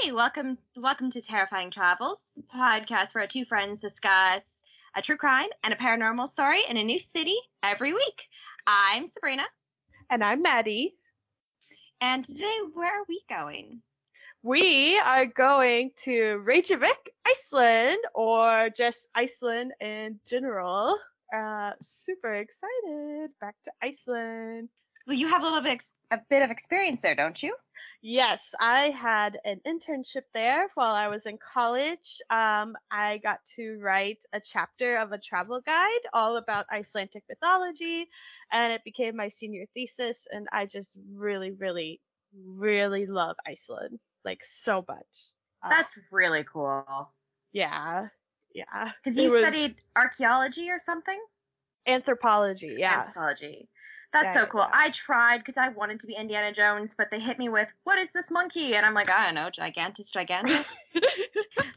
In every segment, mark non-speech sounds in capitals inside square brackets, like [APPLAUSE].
Hey, welcome welcome to Terrifying Travels, a podcast where our two friends discuss a true crime and a paranormal story in a new city every week. I'm Sabrina, And I'm Madi. and today where are we going? We are going to Reykjavik, Iceland, or just Iceland in general. Uh, super excited. Back to Iceland. Well, you have a little bit ex- a bit of experience there, don't you? Yes, I had an internship there while I was in college. Um, I got to write a chapter of a travel guide all about Icelandic mythology, and it became my senior thesis. And I just really, really, really love Iceland, like so much. Uh, That's really cool. yeah, yeah. Because you was studied archaeology or something? Anthropology. Yeah, Anthropology. That's Yeah, so cool. yeah. I tried because I wanted to be Indiana Jones, but they hit me with, what is this monkey? And I'm like, I don't know, Gigantus Gigantus.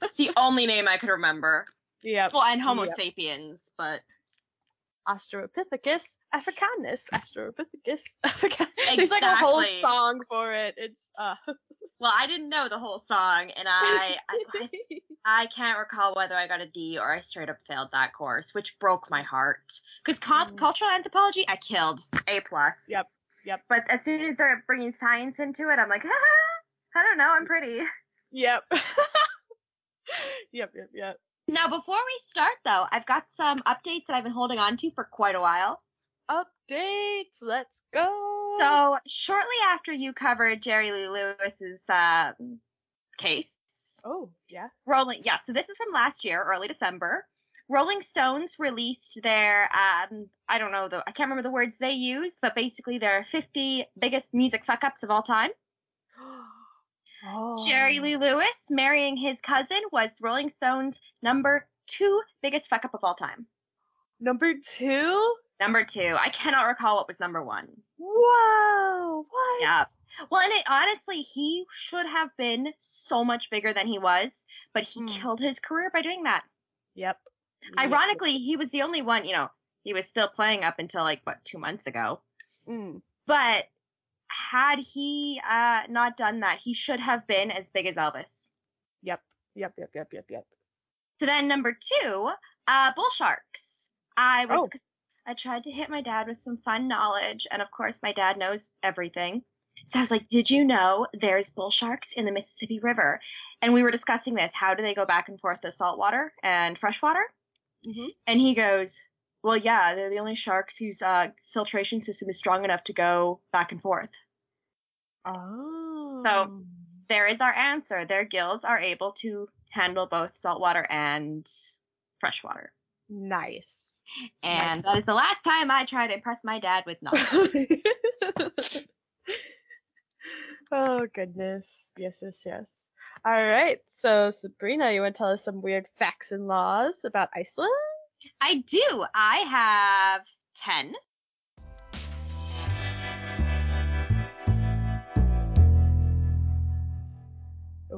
That's [LAUGHS] the only name I could remember. Yeah. Well, and Homo Yep. sapiens, but Australopithecus africanus, Australopithecus [LAUGHS] africanus. There's like a whole song for it. It's uh. [LAUGHS] well, I didn't know the whole song, and I, I [LAUGHS] I can't recall whether I got a D or I straight up failed that course, which broke my heart. Because Mm. cultural anthropology, I killed A plus. Yep, yep. But as soon as they started bringing science into it, I'm like, I don't know, I'm pretty. Yep. yep, yep, yep. Now, before we start, though, I've got some updates that I've been holding on to for quite a while. Updates, let's go. So, shortly after you covered Jerry Lee Lewis's uh, case, oh, yeah. Rolling, yeah, so this is from last year, early December. Rolling Stones released their, um, I don't know, the, I can't remember the words they used, but basically their 50 biggest music fuck ups of all time. Oh. Jerry Lee Lewis marrying his cousin was Rolling Stones' number two biggest fuck up of all time. Number two? Number two. I cannot recall what was number one. Whoa, what? Yeah. Well, and it, honestly, he should have been so much bigger than he was, but he Hmm. killed his career by doing that. Yep. Ironically, he was the only one, you know, he was still playing up until like, what, two months ago. Mm. But had he uh, not done that, he should have been as big as Elvis. Yep, yep, yep, yep, yep, yep. So then number two, uh, bull sharks. I was, Oh. I tried to hit my dad with some fun knowledge, and of course my dad knows everything. So I was like, did you know there's bull sharks in the Mississippi River? And we were discussing this. How do they go back and forth to saltwater and freshwater? Mm-hmm. And he goes, well, yeah, they're the only sharks whose uh, filtration system is strong enough to go back and forth. Oh. So there is our answer. Their gills are able to handle both saltwater and freshwater. nice. And Nice. that is the last time I try to impress my dad with [LAUGHS] knowledge. oh goodness. Yes, yes, yes. All right. So Sabrina, you want to tell us some weird facts and laws about Iceland? I do. I have 10.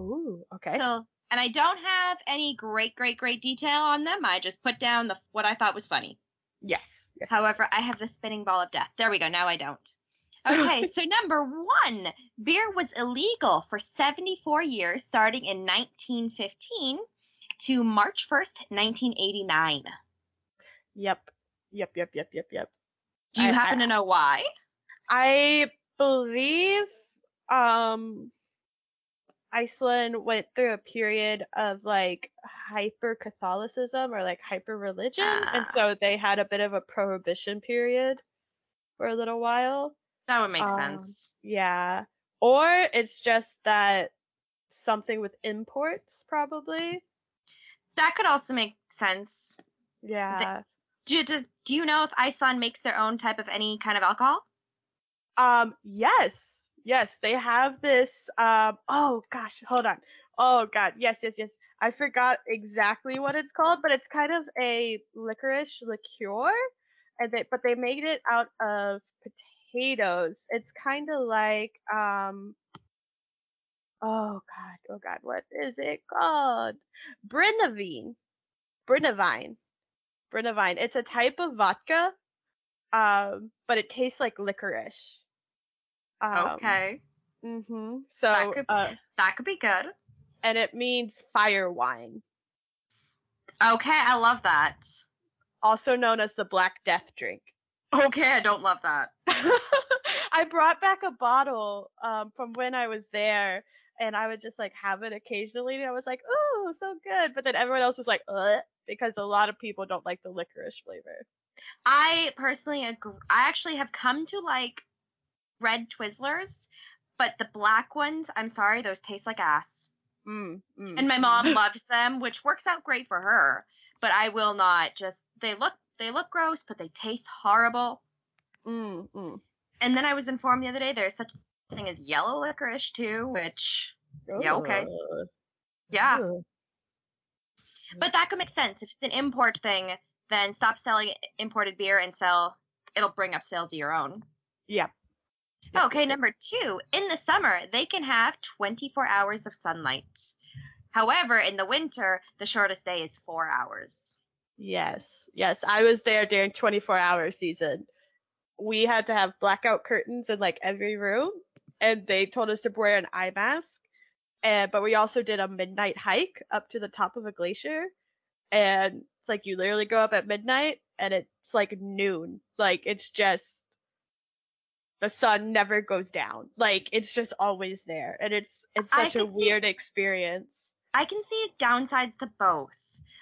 Ooh. Okay. So, and I don't have any great, great, great detail on them. I just put down the what I thought was funny. yes. Yes. However, I have the spinning ball of death. There we go. Now I don't. [LAUGHS] Okay, so number one, beer was illegal for 74 years, starting in 1915 to March 1st, 1989. Yep. Yep. Yep. Yep. Yep. Yep. Do you I- happen I- to know why? I believe um Iceland went through a period of like hyper Catholicism or like hyper religion and Ah. so they had a bit of a prohibition period for a little while. That would make Um, sense. Yeah. Or it's just that something with imports probably. That could also make sense. Yeah. Do, does, do you know if Iceland makes their own type of any kind of alcohol? Um, yes, yes, they have this. Um, oh gosh, hold on. Oh god, yes, yes, yes. I forgot exactly what it's called, but it's kind of a licorice liqueur, and they but they made it out of potatoes. It's kind of like um. Oh god, oh god, what is it called? Brennivín. Brennivín. Brennivín. It's a type of vodka, um, but it tastes like licorice. Um, okay. Mhm. So That could- uh, That could be good. and it means fire wine, Okay, I love that. also known as the Black Death drink. Okay, I don't love that. [LAUGHS] I brought back a bottle um, from when I was there, and I would just like have it occasionally, and I was like, "Ooh, so good!" But then everyone else was like, "Ugh," because a lot of people don't like the licorice flavor. I personally agree. I actually have come to like red Twizzlers, but the black ones, I'm sorry, those taste like ass. Mm, mm, And my mom [LAUGHS] loves them, which works out great for her. But I will not just they look they look gross, but they taste horrible. Mm, mm. And then I was informed the other day there's such a thing as yellow licorice too, which Yeah, okay. Yeah. But that could make sense. If it's an import thing, then stop selling imported beer and sell it'll bring up sales of your own. Yeah. Yep, Okay, number two. In the summer, they can have 24 hours of sunlight. However, in the winter, the shortest day is four hours. Yes, yes. I was there during 24 hour season. We had to have blackout curtains in like every room, and they told us to wear an eye mask. And but we also did a midnight hike up to the top of a glacier, and it's like you literally go up at midnight, and it's like noon. Like it's just the sun never goes down. Like it's just always there, and it's it's such a could see- weird experience. I can see downsides to both.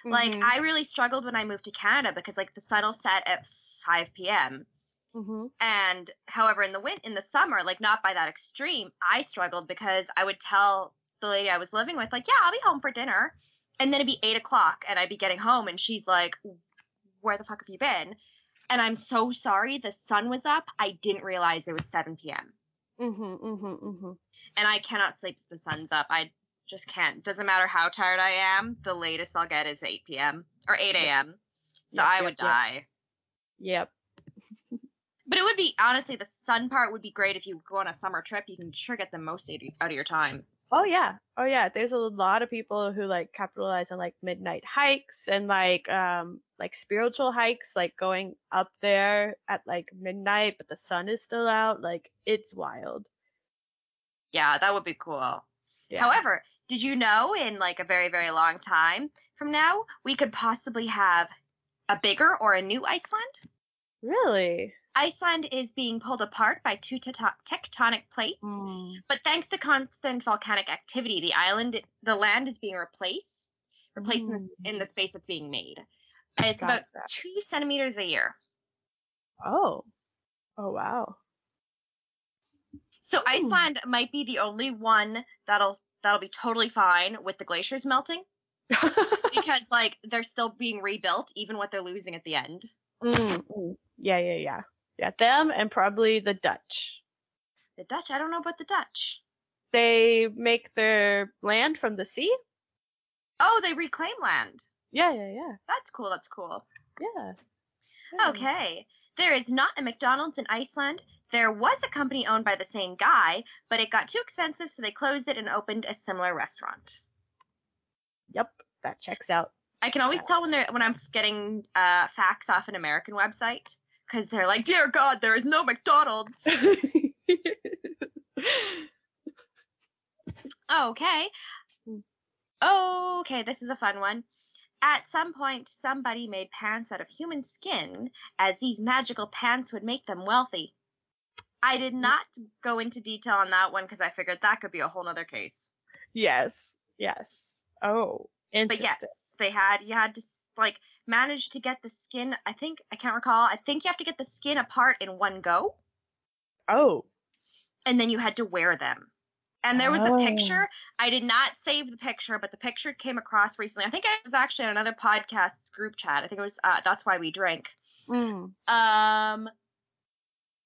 Like, Mhm. I really struggled when I moved to Canada because, like, the sun will set at 5 p.m. Mhm. And however, in the win in the summer, like not by that extreme, I struggled because I would tell the lady I was living with, like, yeah, I'll be home for dinner, and then it'd be eight o'clock, and I'd be getting home, and she's like, where the fuck have you been? And I'm so sorry, the sun was up. I didn't realize it was 7 p.m. Mhm. Mhm. Mhm. And I cannot sleep if the sun's up. I just can't. Doesn't matter how tired I am. The latest I'll get is 8 p.m. or 8 a.m. So Yep, I would yep. die. Yep. [LAUGHS] But it would be honestly the sun part would be great if you go on a summer trip. You can sure get the most out of your time. Oh yeah. Oh yeah. There's a lot of people who like capitalize on like midnight hikes and like um like spiritual hikes, like going up there at like midnight but the sun is still out. Like it's wild. Yeah, that would be cool. Yeah. However, did you know in like a very very long time from now we could possibly have a bigger or a new Iceland? Really? Iceland is being pulled apart by two tecto- tectonic plates. But thanks to constant volcanic activity, the island, the land is being replaced, replaced in, the, in the space that's being made. It's about two centimeters a year. Oh. Oh wow. So Hmm. Iceland might be the only one that'll that'll be totally fine with the glaciers melting [LAUGHS] because like they're still being rebuilt even what they're losing at the end. Mm, mm. Yeah, yeah, yeah. Yeah, them and probably the Dutch. The Dutch, I don't know about the Dutch. They make their land from the sea? Oh, they reclaim land. Yeah, yeah, yeah. That's cool. That's cool. Yeah. Yeah. Okay. There is not a McDonald's in Iceland. There was a company owned by the same guy, but it got too expensive, so they closed it and opened a similar restaurant. Yep, that checks out. I can always tell when they're when I'm getting uh, facts off an American website because they're like, "Dear God, there is no McDonald's." [LAUGHS] okay. Okay, this is a fun one. At some point, somebody made pants out of human skin, as these magical pants would make them wealthy. I did mm. not go into detail on that one because I figured that could be a whole nother case. yes, yes. Oh, interesting. But yes, they had you had to like manage to get the skin. I think I can't recall. I think you have to get the skin apart in one go, Oh, and then you had to wear them. And there was a Oh. picture. I did not save the picture, but the picture came across recently. I think it was actually on another podcast's group chat. I think it was uh, that's why we drink. mm. Um,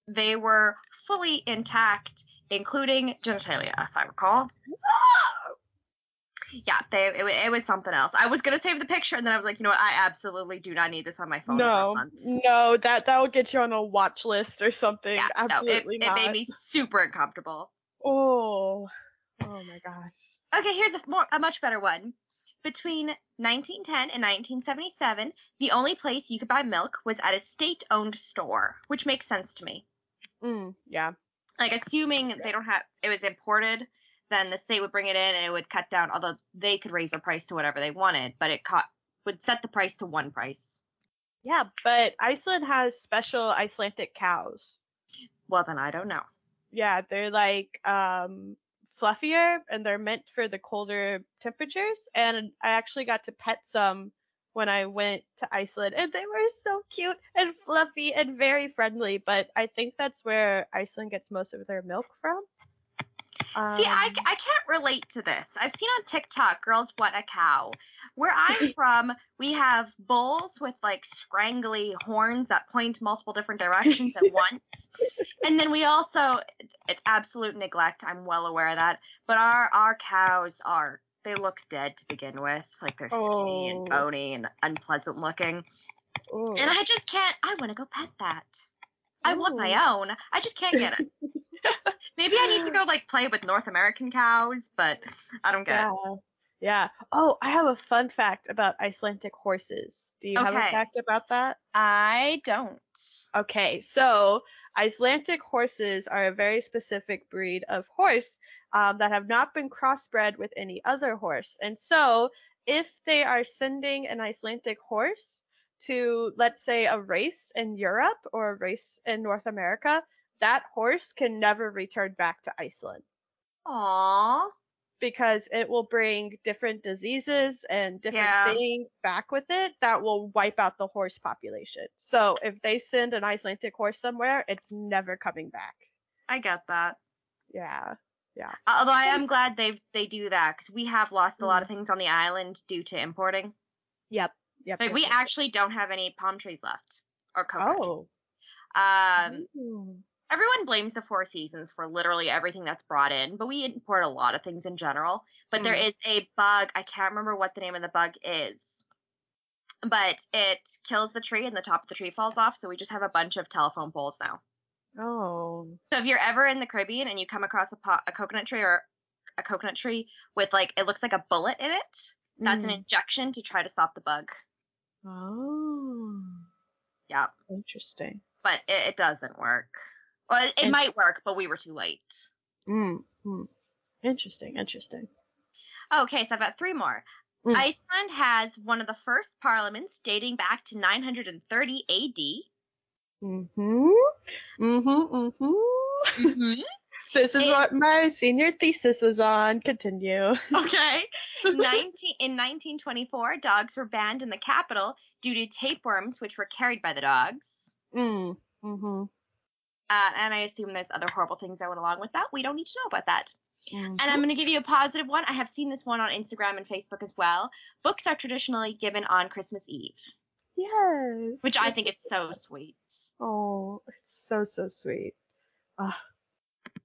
they were fully intact, including genitalia, if I recall. [LAUGHS] Yeah, they it, it was something else. I was gonna save the picture, and then I was like, you know what? I absolutely do not need this on my phone. no, no, that that will get you on a watch list or something. Yeah, Absolutely no, it, not. it made me super uncomfortable. Oh, oh my gosh. Okay, here's a more a much better one. Between 1910 and 1977, the only place you could buy milk was at a state-owned store, which makes sense to me. Mm, yeah. Like assuming they don't have it was imported, then the state would bring it in and it would cut down. Although they could raise their price to whatever they wanted, but it caught, would set the price to one price. Yeah, but Iceland has special Icelandic cows. Well, then I don't know. Yeah, they're like um fluffier and they're meant for the colder temperatures. And I actually got to pet some when I went to Iceland and they were so cute and fluffy and very friendly. But I think that's where Iceland gets most of their milk from. See, I, Um, I can't relate to this. I've seen on TikTok, girls what a cow. Where I'm [LAUGHS] from, we have bulls with like scrangly horns that point multiple different directions at [LAUGHS] once. And then we also, it's absolute neglect. I'm well aware of that. But our our cows are they look dead to begin with. Like they're skinny and Oh. bony and unpleasant looking. ooh. And I just can't. I want to go pet that. I want my own. I just can't get it. [LAUGHS] [LAUGHS] Maybe I need to go like play with North American cows, but I don't get Yeah. it. Yeah. Oh, I have a fun fact about Icelandic horses. Do you have a fact about that? I don't. Okay, so Icelandic horses are a very specific breed of horse um, that have not been crossbred with any other horse. And so, if they are sending an Icelandic horse to, let's say, a race in Europe or a race in North America, that horse can never return back to Iceland Aww. because it will bring different diseases and different Yeah. things back with it that will wipe out the horse population. So if they send an Icelandic horse somewhere, it's never coming back. I get that. Yeah. Yeah. Although I am glad they they do that because we have lost a lot Mm. of things on the island due to importing. Yep. Yep. Like we actually don't have any palm trees left or coconut. Oh. Um, Ooh. Everyone blames the Four Seasons for literally everything that's brought in, but we import a lot of things in general. But there Mm. is a bug. I can't remember what the name of the bug is, but it kills the tree and the top of the tree falls off. So we just have a bunch of telephone poles now. Oh. So if you're ever in the Caribbean and you come across a, po- a coconut tree or a coconut tree with like it looks like a bullet in it, that's an Mm. injection to try to stop the bug. Oh. Yeah, Interesting. but it, it doesn't work. Well, it, might work, but we were too late. Mm. mm. Interesting. Interesting. Okay, so I've got three more. Mm. Iceland has one of the first parliaments dating back to 930 AD. Mhm. Mhm. Mhm. Mm-hmm. [LAUGHS] This is It- what my senior thesis was on. Continue. [LAUGHS] Okay. 19, in 1924, dogs were banned in the capital due to tapeworms, which were carried by the dogs. Mm. Mhm. Uh, and I assume there's other horrible things that went along with that. We don't need to know about that. Mhm. And I'm going to give you a positive one. I have seen this one on Instagram and Facebook as well. Books are traditionally given on Christmas Eve, yes. which I think is so sweet. Oh, it's so so sweet. Ah.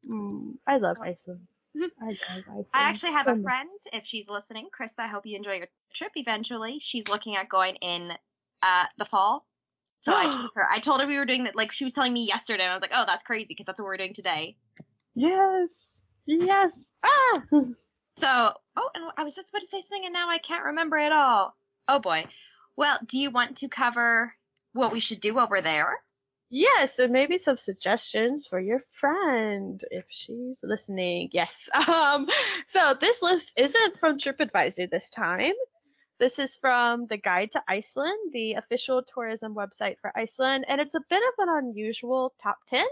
Mm, I love Iceland. [LAUGHS] I love Iceland. I actually have so a friend, if she's listening, Chris, I hope you enjoy your trip eventually. She's looking at going in uh, the fall. So I told [GASPS] her, I told her we were doing that, like she was telling me yesterday, and I was like, oh, that's crazy, because that's what we're doing today. Yes. Yes. Ah. So, oh, and I was just about to say something, and now I can't remember it all. Oh boy. Well, do you want to cover what we should do while we're there? Yes, and maybe some suggestions for your friend if she's listening. Yes. [LAUGHS] Um, so this list isn't from TripAdvisor this time. This is from the Guide to Iceland, the official tourism website for Iceland, and it's a bit of an unusual top 10.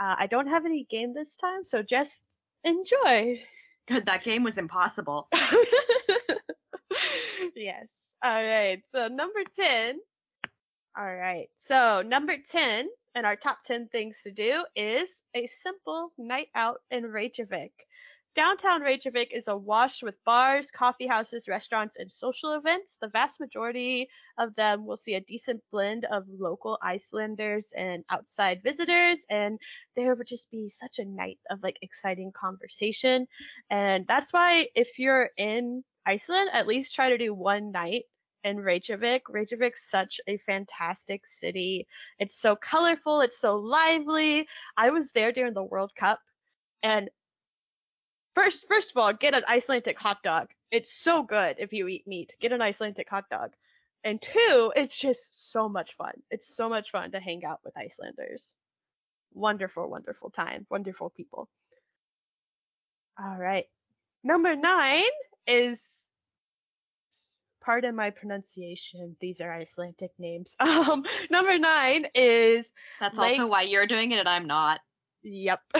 Uh, I don't have any game this time, so just enjoy. Good, that game was impossible. [LAUGHS] [LAUGHS] yes. All right. So number 10. All right. So number 10 and our top 10 things to do is a simple night out in Reykjavik. Downtown Reykjavik is awash with bars, coffee houses, restaurants, and social events. The vast majority of them will see a decent blend of local Icelanders and outside visitors, and there would just be such a night of like exciting conversation. And that's why if you're in Iceland, at least try to do one night in Reykjavik. Reykjavik's such a fantastic city. It's so colorful, it's so lively. I was there during the World Cup and first first of all, get an Icelandic hot dog. It's so good if you eat meat. Get an Icelandic hot dog. And two, it's just so much fun. It's so much fun to hang out with Icelanders. Wonderful, wonderful time. Wonderful people. All right. Number nine is, pardon my pronunciation, these are Icelandic names. [LAUGHS] Um, number nine is, That's Lake- also why you're doing it and I'm not. yep, [LAUGHS]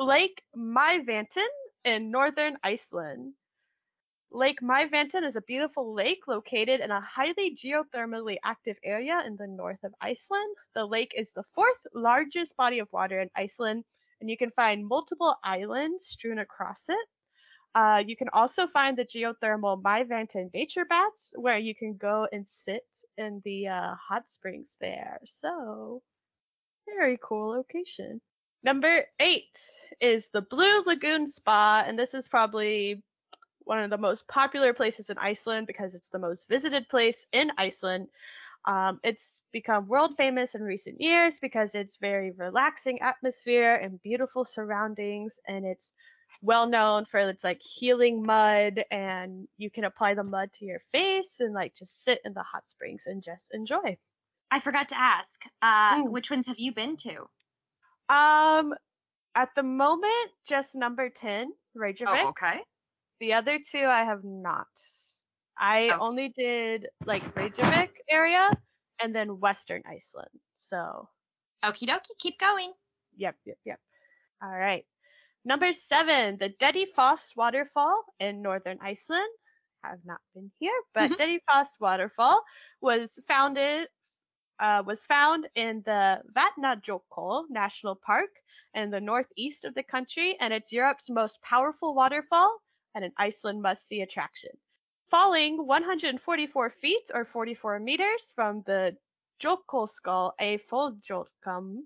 Lake Maivanten in northern Iceland. Lake Maivanten is a beautiful lake located in a highly geothermally active area in the north of Iceland. The lake is the fourth largest body of water in Iceland, and you can find multiple islands strewn across it. Uh, you can also find the geothermal Maivanten nature baths, where you can go and sit in the uh, hot springs there. So, very cool location. Number eight is the Blue Lagoon Spa, and this is probably one of the most popular places in Iceland because it's the most visited place in Iceland. Um, it's become world famous in recent years because it's very relaxing atmosphere and beautiful surroundings, and it's well known for its like healing mud, and you can apply the mud to your face and like just sit in the hot springs and just enjoy. I forgot to ask, uh, Mm. which ones have you been to? Um, at the moment, just number ten, Reykjavik. Oh, okay. The other two I have not. I Oh. only did like Reykjavik area and then Western Iceland. So, Okie dokie, keep going. yep, yep, yep. All right. Number seven, the Dettifoss waterfall in northern Iceland. Have not been here, but Mhm. Dettifoss waterfall was founded, uh, was found in the Vatnajökull National Park in the northeast of the country, and it's Europe's most powerful waterfall and an Iceland must-see attraction. Falling 144 feet or 44 meters from the Jökulsá a Foljolkum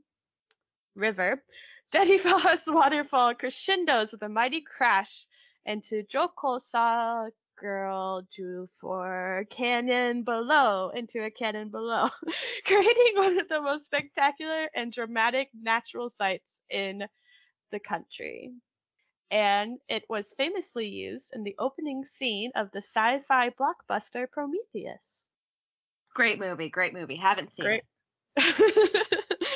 River, [LAUGHS] Dettifoss waterfall crescendos with a mighty crash into Jökulsá girl drew for canyon below into a canyon below, [LAUGHS] creating one of the most spectacular and dramatic natural sights in the country. And it was famously used in the opening scene of the sci-fi blockbuster Prometheus. Great movie, great movie. Haven't seen Great. it. [LAUGHS]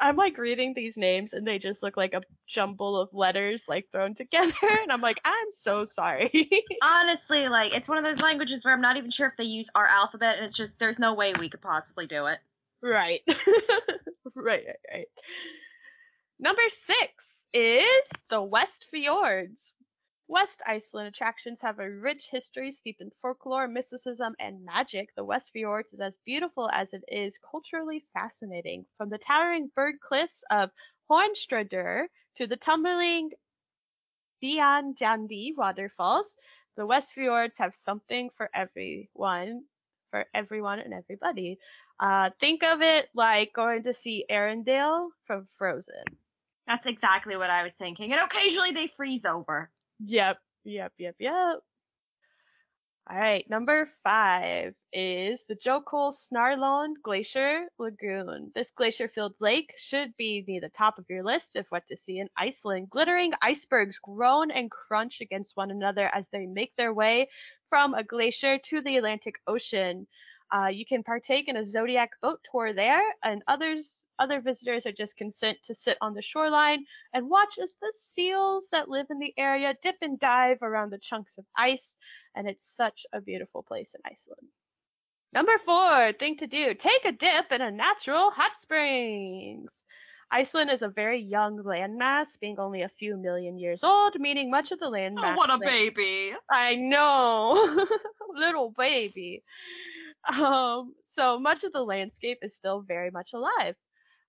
I'm like reading these names and they just look like a jumble of letters like thrown together [LAUGHS] and I'm like I'm so sorry. [LAUGHS] Honestly, like it's one of those languages where I'm not even sure if they use our alphabet, and it's just there's no way we could possibly do it. right. [LAUGHS] right, right, right. Number 6 is the West Fjords. West Iceland attractions have a rich history steeped in folklore, mysticism, and magic. The West Fjords is as beautiful as it is culturally fascinating. From the towering bird cliffs of Hornstradur to the tumbling Dianjandi waterfalls, the West Fjords have something for everyone, for everyone and everybody. Uh, think of it like going to see Arendelle from Frozen. That's exactly what I was thinking. And occasionally they freeze over. Yep, yep, yep, yep. All right, number five is the Jokul Snarlon Glacier Lagoon. This glacier-filled lake should be near the top of your list of what to see in Iceland. Glittering icebergs groan and crunch against one another as they make their way from a glacier to the Atlantic Ocean. Uh, you can partake in a zodiac boat tour there, and others other visitors are just consent to sit on the shoreline and watch as the seals that live in the area dip and dive around the chunks of ice, and it's such a beautiful place in Iceland. Number four thing to do take a dip in a natural hot springs. Iceland is a very young landmass, being only a few million years old, meaning much of the landmass. Oh, land- baby. I know, [LAUGHS] little baby. Um, so much of the landscape is still very much alive.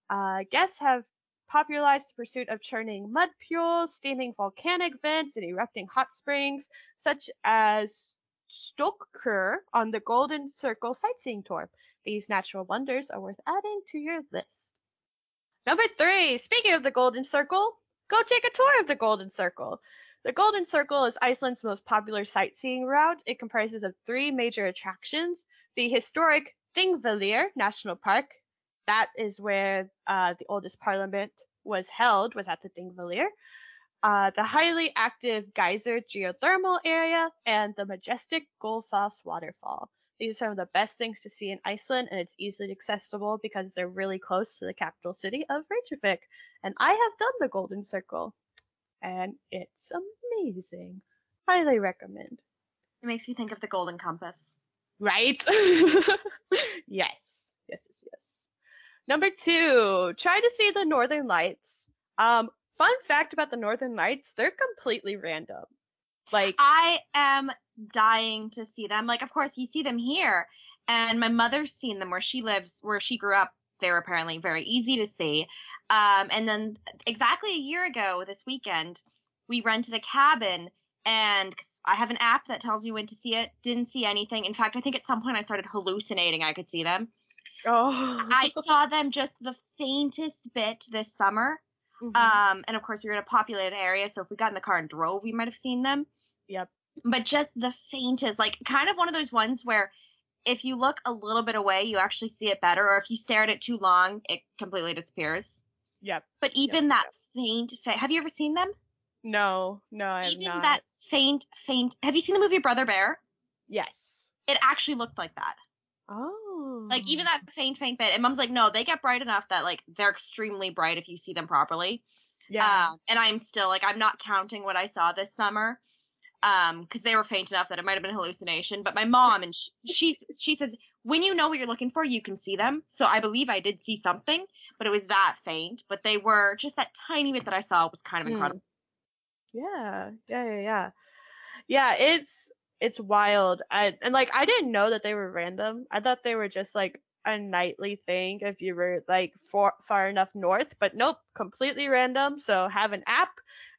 Uh, guests have popularized the pursuit of churning mud pools, steaming volcanic vents, and erupting hot springs, such as Strokkur on the Golden Circle sightseeing tour. These natural wonders are worth adding to your list. Number three, speaking of the Golden Circle, go take a tour of the Golden Circle. The Golden Circle is Iceland's most popular sightseeing route. It comprises of three major attractions. The historic Thingvellir National Park, that is where uh, the oldest parliament was held, was at the Thingvellir. Uh, the highly active geyser geothermal area, and the majestic Gullfoss waterfall. These are some of the best things to see in Iceland, and it's easily accessible because they're really close to the capital city of Reykjavik. And I have done the Golden Circle, and it's amazing. Highly recommend. It makes me think of the Golden Compass. Right? [LAUGHS] yes. Yes, yes, yes. Number two, try to see the Northern Lights. Um, fun fact about the Northern Lights, they're completely random. Like I am dying to see them. Like, of course, you see them here, and my mother's seen them where she lives, where she grew up. They're apparently very easy to see. Um, and then exactly a year ago this weekend, we rented a cabin, and 'cause I have an app that tells me when to see it. Didn't see anything. In fact, I think at some point I started hallucinating I could see them. oh I [LAUGHS] saw them just the faintest bit this summer. Mhm. Um, and of course, we were in a populated area, so if we got in the car and drove, we might have seen them. Yep. But just the faintest, like kind of one of those ones where if you look a little bit away, you actually see it better, or if you stare at it too long, it completely disappears. Yep. But even that faint, fa- have you ever seen them? No, no, I have even not. that faint, faint. Have you seen the movie Brother Bear? Yes. It actually looked like that. Oh. Like even that faint, faint bit. And Mom's like, no, they get bright enough that like they're extremely bright if you see them properly. Yeah. Um, and I'm still like I'm not counting what I saw this summer, um, because they were faint enough that it might have been a hallucination. But my mom and she, she she says when you know what you're looking for, you can see them. So I believe I did see something, but it was that faint. But they were just that tiny bit that I saw was kind of Hmm. incredible. Yeah, yeah, yeah, yeah. Yeah, it's it's wild. I, and like I didn't know that they were random. I thought they were just like a nightly thing if you were like far far enough north, but nope, completely random. So have an app,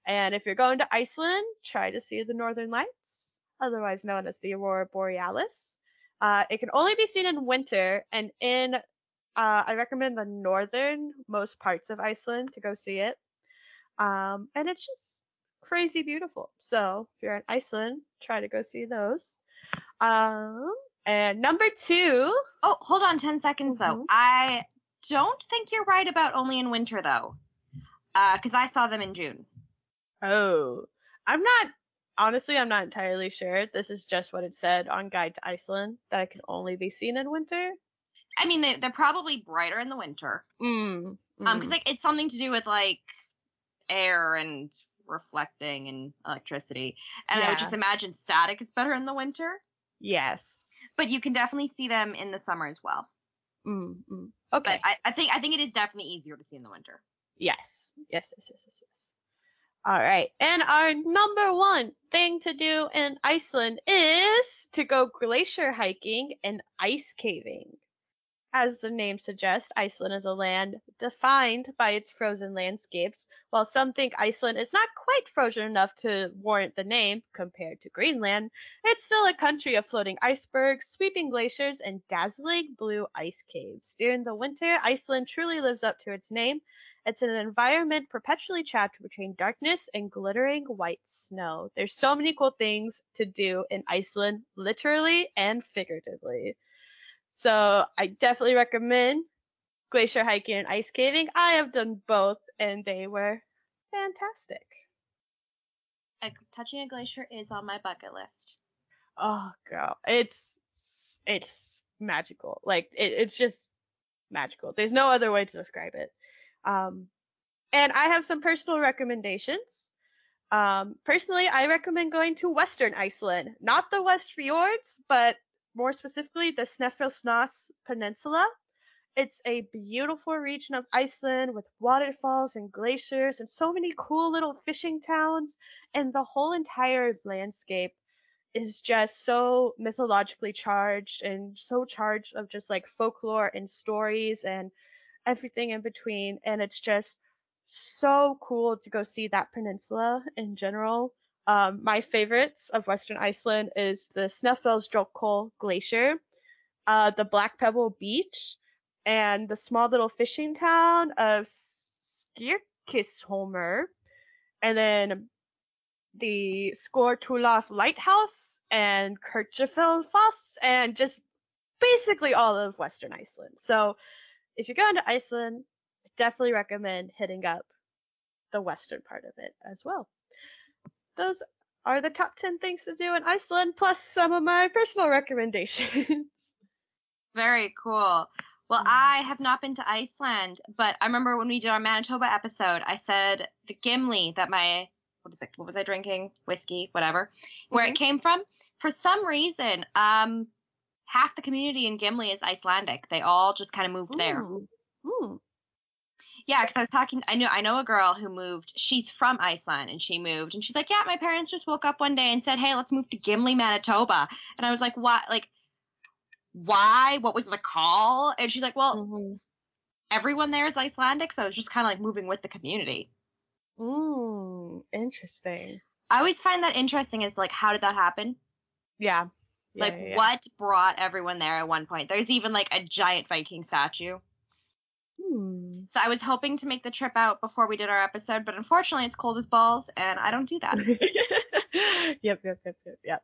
and if you're going to Iceland, try to see the Northern Lights, otherwise known as the Aurora Borealis. Uh, it can only be seen in winter, and in uh, I recommend the northernmost parts of Iceland to go see it. Um, and it's just crazy beautiful. So if you're in Iceland, try to go see those. Um, and number two, Oh, hold on 10 seconds though. Mhm. I don't think you're right about only in winter though. Uh, cause I saw them in June. oh, I'm not, honestly, I'm not entirely sure. This is just what it said on Guide to Iceland, that it can only be seen in winter. I mean, they, they're probably brighter in the winter. Mm. Um, cause like it's something to do with like air and reflecting and electricity. And I would just imagine static is better in the winter. yes. But you can definitely see them in the summer as well. Mm, mm. Okay. But I, I think I think it is definitely easier to see in the winter. Yes. Yes, yes, yes, yes, yes. All right. And our number one thing to do in Iceland is to go glacier hiking and ice caving. As the name suggests, Iceland is a land defined by its frozen landscapes. While some think Iceland is not quite frozen enough to warrant the name compared to Greenland, it's still a country of floating icebergs, sweeping glaciers, and dazzling blue ice caves. During the winter, Iceland truly lives up to its name. It's an environment perpetually trapped between darkness and glittering white snow. There's so many cool things to do in Iceland, literally and figuratively. So I definitely recommend glacier hiking and ice caving. I have done both and they were fantastic. A, touching a glacier is on my bucket list. Oh girl, it's it's magical. Like it, it's just magical. There's no other way to describe it. Um, and I have some personal recommendations. Um, personally, I recommend going to Western Iceland, not the West Fjords, but more specifically the Snæfellsnes Peninsula. It's a beautiful region of Iceland with waterfalls and glaciers and so many cool little fishing towns, and the whole entire landscape is just so mythologically charged and so charged of just like folklore and stories and everything in between. And it's just so cool to go see that peninsula in general. Um, my favorites of Western Iceland is the Snæfellsjökull Glacier, uh, the Black Pebble Beach, and the small little fishing town of Skirkisholmer, and then the Skortulaf Lighthouse and Kirkjufellfoss, and just basically all of Western Iceland. So if you're going to Iceland, I definitely recommend hitting up the western part of it as well. Those are the top 10 things to do in Iceland, plus some of my personal recommendations. [LAUGHS] Very cool. Well. I have not been to Iceland, but I remember when we did our Manitoba episode, I said the Gimli that my what is it? What was I drinking? Whiskey, whatever. Where it came from. For some reason, um, half the community in Gimli is Icelandic. They all just kind of moved there. Ooh. Yeah, because I was talking. I know I know a girl who moved. She's from Iceland and she moved, and she's like, yeah, my parents just woke up one day and said, hey, let's move to Gimli, Manitoba. And I was like, what? Like, why? What was the call? And she's like, well, Mhm. everyone there is Icelandic, so it's just kind of like moving with the community. Ooh. Interesting. I always find that interesting. Is like, how did that happen? Yeah. Yeah, like, yeah, yeah. what brought everyone there at one point? There's even like a giant Viking statue. So I was hoping to make the trip out before we did our episode, but unfortunately it's cold as balls and I don't do that. [LAUGHS] yep, yep, yep, yep, yep.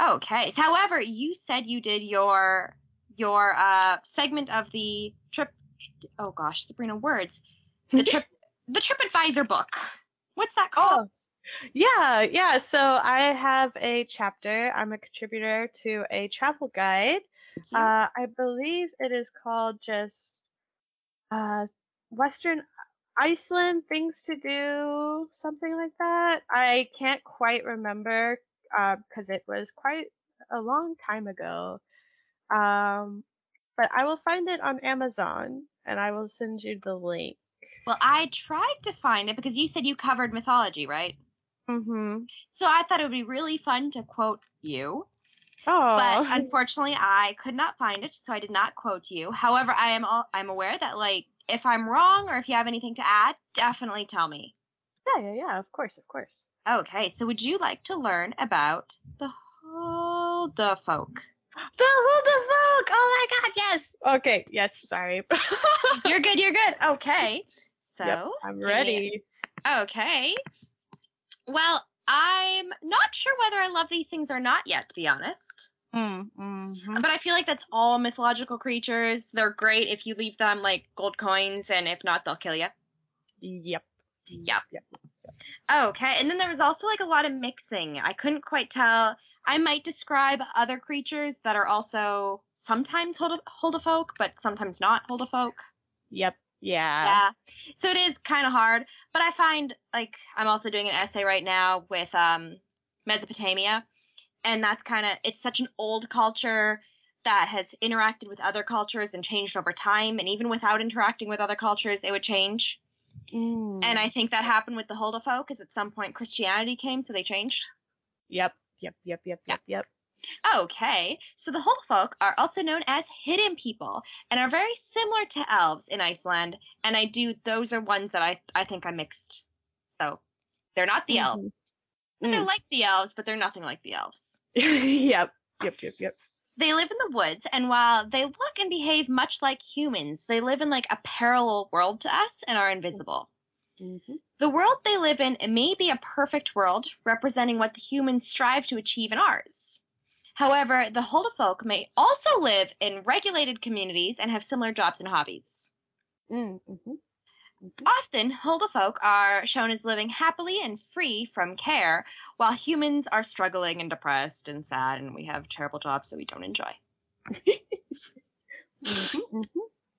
Okay. However, you said you did your your uh segment of the trip oh gosh, Sabrina words. The [LAUGHS] trip the TripAdvisor book. What's that called? Oh, yeah, yeah. So I have a chapter. I'm a contributor to a travel guide. Uh, I believe it is called just uh, Western Iceland things to do, something like that. I can't quite remember because it was quite a long time ago. Um, but I will find it on Amazon and I will send you the link. well, I tried to find it because you said you covered mythology, right? Mm-hmm. So I thought it would be really fun to quote you. Oh, but [LAUGHS] unfortunately I could not find it, so I did not quote you. However, I am all, I'm aware that like if I'm wrong or if you have anything to add, definitely tell me. yeah, yeah, yeah. Of course, of course. Okay, so would you like to learn about the Huldufolk? The Huldufolk! Oh my god, yes! Okay, yes, sorry. [LAUGHS] You're good, you're good. Okay. So Yep, I'm ready. Okay. Well, I'm not sure whether I love these things or not yet, to be honest. Mm, mhm. But I feel like that's all mythological creatures. They're great if you leave them like gold coins, and if not, they'll kill you. Yep. Yep. Yep. Okay, and then there was also like a lot of mixing. I couldn't quite tell. I might describe other creatures that are also sometimes hold a folk, but sometimes not hold a folk. Yep. Yeah. Yeah. So it is kind of hard, but I find like I'm also doing an essay right now with um Mesopotamia, and that's kind of it's such an old culture that has interacted with other cultures and changed over time, and even without interacting with other cultures, it would change. Mm. And I think that happened with the Huldufolk, because at some point Christianity came, so they changed. Yep. Yep. Yep. Yep. Yep. Yep. Okay, so the Huldufolk are also known as hidden people and are very similar to elves in Iceland. And I do those are ones that I I think I mixed. So they're not the elves. Mhm. But They're Mm. like the elves, but they're nothing like the elves. [LAUGHS] yep. Yep. Yep. Yep. They live in the woods, and while they look and behave much like humans, they live in like a parallel world to us and are invisible. Mm-hmm. The world they live in may be a perfect world, representing what the humans strive to achieve in ours. However, the Huldufolk may also live in regulated communities and have similar jobs and hobbies. Mm-hmm. Often, Huldufolk are shown as living happily and free from care, while humans are struggling and depressed and sad, and we have terrible jobs that we don't enjoy. [LAUGHS] [LAUGHS] Mm-hmm.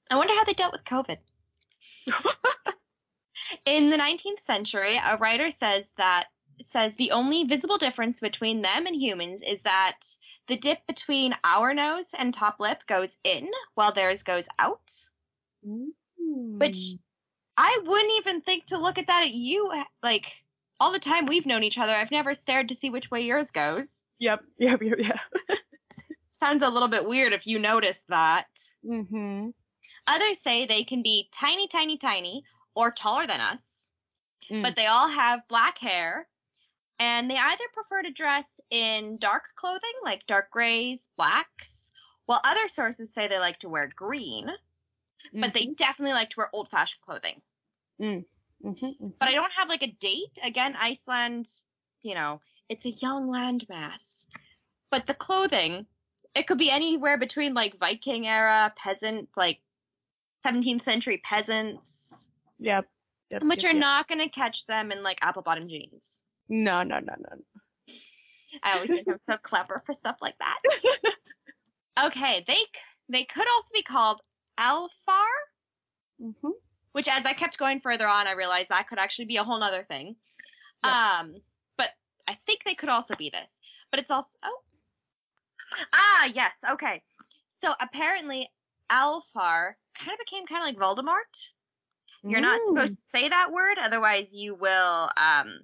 I wonder how they dealt with COVID. [LAUGHS] In the 19th century, a writer says that says the only visible difference between them and humans is that the dip between our nose and top lip goes in while theirs goes out. Which I wouldn't even think to look at that at you like all the time we've known each other. I've never stared to see which way yours goes. Yep. [LAUGHS] Yep. Yep. Yep. Sounds a little bit weird if you notice that. mm-hmm. Others say they can be tiny, tiny, tiny, or taller than us, Mm. but they all have black hair, and they either prefer to dress in dark clothing, like dark grays, blacks, while other sources say they like to wear green, but they mm-hmm. definitely like to wear old fashioned clothing. Mm. Mm-hmm. mm-hmm. But I don't have like a date. Again, Iceland, you know, it's a young landmass. But the clothing, it could be anywhere between like Viking era, peasant, like 17th century peasants, Yep. Yep. but yep, you're yep. not going to catch them in like apple bottom jeans. No. No. No. No. no. I always think I'm so clever for stuff like that. [LAUGHS] Okay, they they could also be called Alfar, Mm-hmm. which as I kept going further on, I realized that could actually be a whole other thing. Um, but I think they could also be this. But it's also oh. Ah, yes, okay. So apparently Alfar kind of became kind of like Voldemort. You're not supposed to say that word, otherwise you will um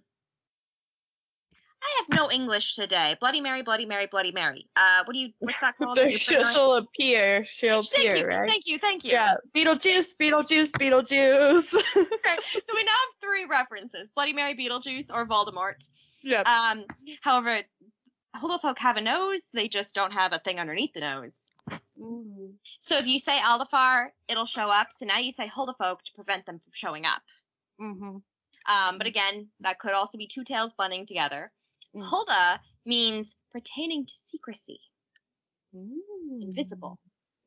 I have no English today. Bloody Mary, Bloody Mary, Bloody Mary. Uh, what do you? What's that called? [LAUGHS] She'll, she'll appear. She'll Thank appear, you, right? thank you, thank you. Yeah. Beetlejuice, Beetlejuice, Beetlejuice. [LAUGHS] Okay, so we now have three references: Bloody Mary, Beetlejuice, or Voldemort. yeah. Um, however, Huldufolk have a nose; they just don't have a thing underneath the nose. Mm. So if you say Aldefar, it'll show up. So now you say Huldufolk to prevent them from showing up. Mm-hmm. Um, but again, that could also be two tails blending together. Mm. Hulda means pertaining to secrecy, invisible.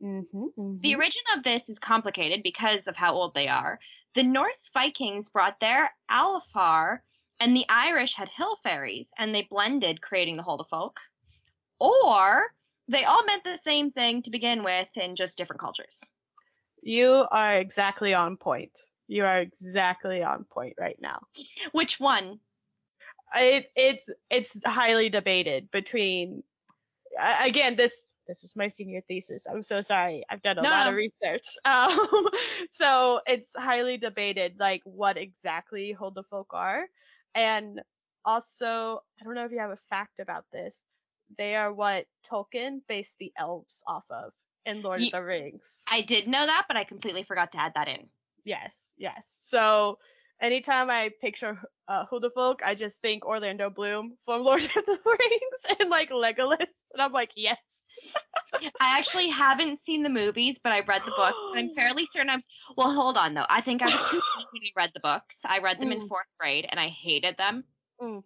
Mm-hmm. The origin of this is complicated because of how old they are. The Norse Vikings brought their Alfar, and the Irish had hill fairies, and they blended, creating the Huldufolk. Or they all meant the same thing to begin with in just different cultures. You are exactly on point. You are exactly on point right now. Which one? It, it's it's highly debated between again this this was my senior thesis. I'm so sorry. I've done a No, lot of research. [LAUGHS] Um, so it's highly debated like what exactly Huldufolk are, and also I don't know if you have a fact about this. They are what Tolkien based the elves off of in Lord Ye- of the Rings. I did know that, but I completely forgot to add that in. Yes, yes. So anytime I picture uh, Huldufolk, I just think Orlando Bloom from [LAUGHS] Lord of the Rings and like Legolas, and I'm like, yes. I actually haven't seen the movies, but I read the books. I'm [GASPS] fairly certain I'm. Well, hold on though. I think I was too young when I read the books. I read them in Mm. fourth grade, and I hated them. Mm.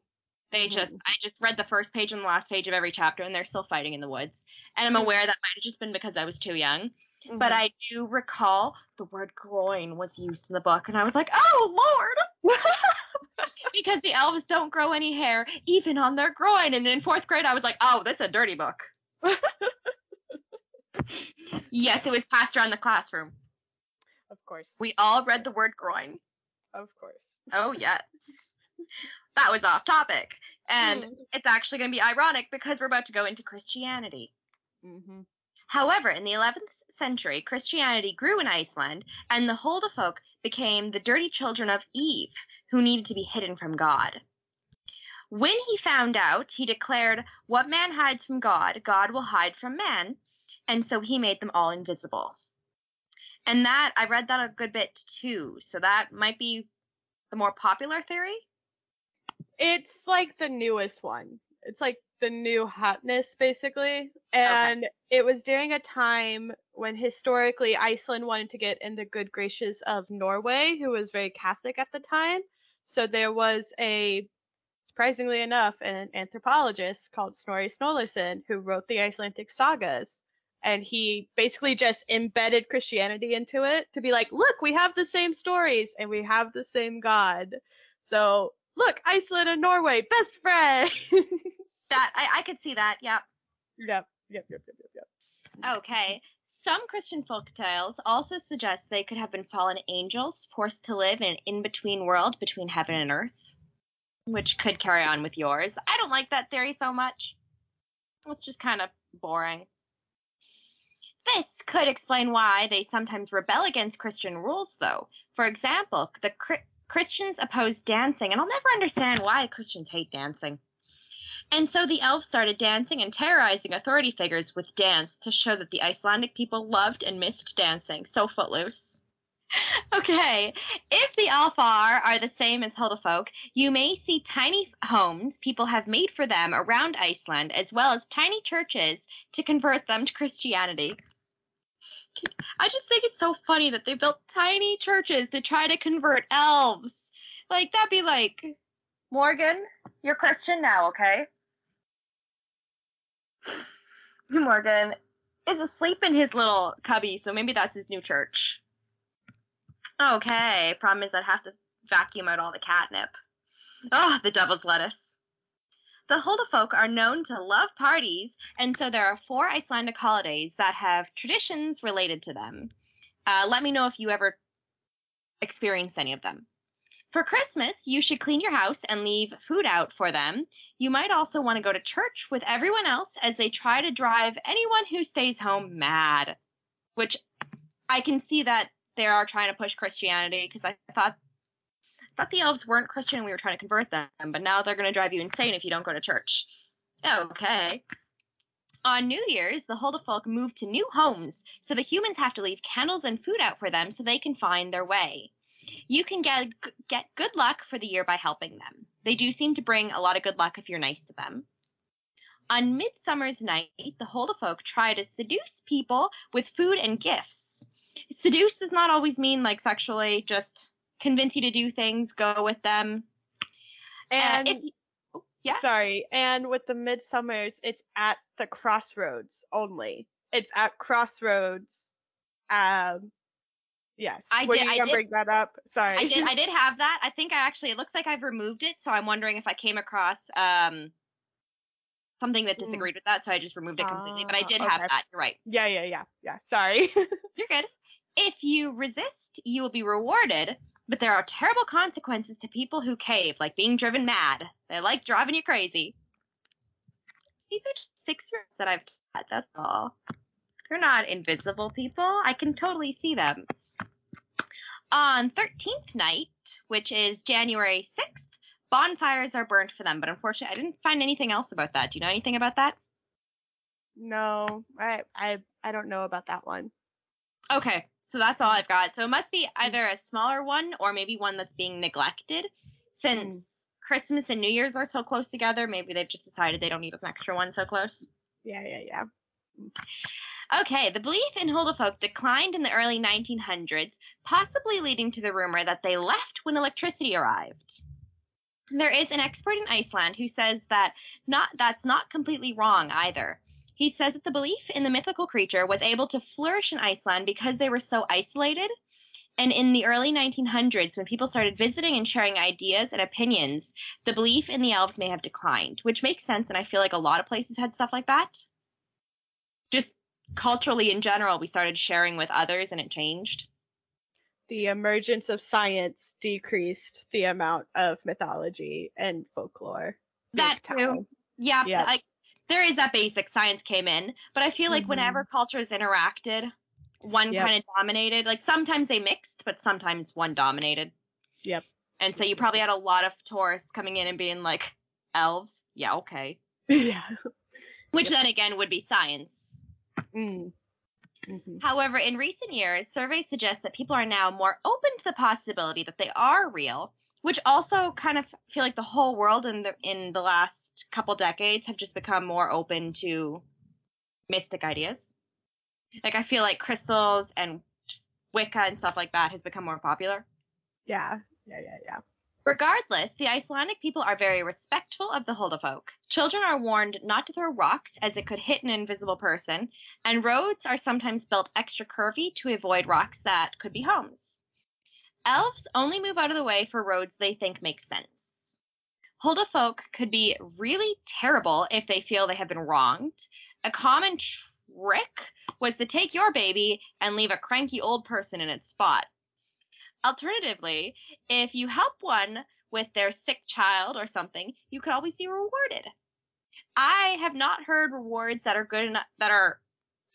They Mhm. just, I just read the first page and the last page of every chapter, and they're still fighting in the woods. And I'm Mm. aware that might have just been because I was too young. But I do recall the word groin was used in the book, and I was like, oh lord, [LAUGHS] because the elves don't grow any hair even on their groin. And in fourth grade, I was like, oh, this is a dirty book. [LAUGHS] yes, it was passed around the classroom. of course. We all read the word groin. of course. Oh yes. that was off topic. And Mm. it's actually going to be ironic because we're about to go into Christianity. Mm-hmm. However, in the 11th century, Christianity grew in Iceland, and the Huldufolk became the dirty children of Eve, who needed to be hidden from God. When he found out, he declared, What man hides from God, God will hide from man, and so he made them all invisible. And that, I read that a good bit too, so that might be the more popular theory. It's like the newest one. It's like the new hotness, basically. And it was during a time when historically Iceland wanted to get in the good graces of Norway, who was very Catholic at the time. So there was a, surprisingly enough, an anthropologist called Snorri Sturluson who wrote the Icelandic sagas. And he basically just embedded Christianity into it to be like, look, we have the same stories and we have the same God. So look, Iceland and Norway, best friends. [LAUGHS] That I, I could see that, yep. yep, yep, yep, yep, yep, yep. Okay. Some Christian folk tales also suggest they could have been fallen angels forced to live in an in between world between heaven and earth, which could carry on with yours. I don't like that theory so much. It's just kind of boring. This could explain why they sometimes rebel against Christian rules, though. For example, the Christians oppose dancing, and I'll never understand why Christians hate dancing. And so the elves started dancing and terrorizing authority figures with dance to show that the Icelandic people loved and missed dancing. So footloose. [LAUGHS] Okay, if the Alfar are the same as Huldufolk, you may see tiny homes people have made for them around Iceland, as well as tiny churches to convert them to Christianity. I just think it's so funny that they built tiny churches to try to convert elves. Like, that'd be like, Morgan, you're Christian now, okay? [SIGHS] Morgan is asleep in his little cubby, so maybe that's his new church. Okay, problem is I'd have to vacuum out all the catnip. Oh, the devil's lettuce. The Huldufolk are known to love parties, and so there are four Icelandic holidays that have traditions related to them. Uh, let me know if you ever experienced any of them. For Christmas, you should clean your house and leave food out for them. You might also want to go to church with everyone else as they try to drive anyone who stays home mad. Which I can see that they are trying to push Christianity because I thought Thought the elves weren't Christian and we were trying to convert them, but now they're going to drive you insane if you don't go to church. Okay. On New Year's, the Huldufolk move to new homes, so the humans have to leave candles and food out for them so they can find their way. You can get get good luck for the year by helping them. They do seem to bring a lot of good luck if you're nice to them. On Midsummer's Night, the Huldufolk try to seduce people with food and gifts. Seduce does not always mean like sexually, just convince you to do things, go with them. Uh, And if you, oh, yeah, sorry, and with the midsummers, it's at the crossroads only. It's at crossroads. Um, yes. I Were did- you I gonna did- bring that up? Sorry. I did I [LAUGHS] did have that. I think I actually it looks like I've removed it, so I'm wondering if I came across um something that Mm. disagreed with that, so I just removed it completely. But I Ah, did have that. You're right. yeah, yeah, yeah, yeah. Sorry. [LAUGHS] You're good. If you resist, you will be rewarded, but there are terrible consequences to people who cave, like being driven mad. They like driving you crazy. These are six rooms that I've taught, that's all. They're not invisible people. I can totally see them. On 13th night, which is January 6th, bonfires are burned for them, but unfortunately, I didn't find anything else about that. Do you know anything about that? no, I, I, I don't know about that one. Okay, so that's all I've got. So it must be either a smaller one or maybe one that's being neglected. Since Mm. Christmas and New Year's are so close together, maybe they've just decided they don't need an extra one so close. Yeah, yeah, yeah. Okay, the belief in Huldufolk declined in the early 1900s, possibly leading to the rumor that they left when electricity arrived. There is an expert in Iceland who says that not that's not completely wrong either. He says that the belief in the mythical creature was able to flourish in Iceland because they were so isolated. And in the early 1900s, when people started visiting and sharing ideas and opinions, the belief in the elves may have declined, which makes sense. And I feel like a lot of places had stuff like that. Just culturally in general, we started sharing with others and it changed. The emergence of science decreased the amount of mythology and folklore. That too. time. Yeah, Yeah. like there is that basic science came in, but I feel like Mhm. whenever cultures interacted, one Yep. kind of dominated. Like sometimes they mixed, but sometimes one dominated. Yep. And so you probably had a lot of tourists coming in and being like, elves? Yeah, okay. [LAUGHS] yeah. Which Yep. then again would be science. Mm. hmm However, in recent years, surveys suggest that people are now more open to the possibility that they are real, which also kind of feel like the whole world in the in the last couple decades have just become more open to mystic ideas. Like I feel like crystals and Wicca and stuff like that has become more popular. Yeah. Yeah, yeah, yeah. Regardless, the Icelandic people are very respectful of the Huldufolk. Children are warned not to throw rocks as it could hit an invisible person, and roads are sometimes built extra curvy to avoid rocks that could be homes. Elves only move out of the way for roads they think make sense. Huldufolk could be really terrible if they feel they have been wronged. A common trick was to take your baby and leave a cranky old person in its spot. Alternatively, if you help one with their sick child or something, you could always be rewarded. I have not heard rewards that are good enough that are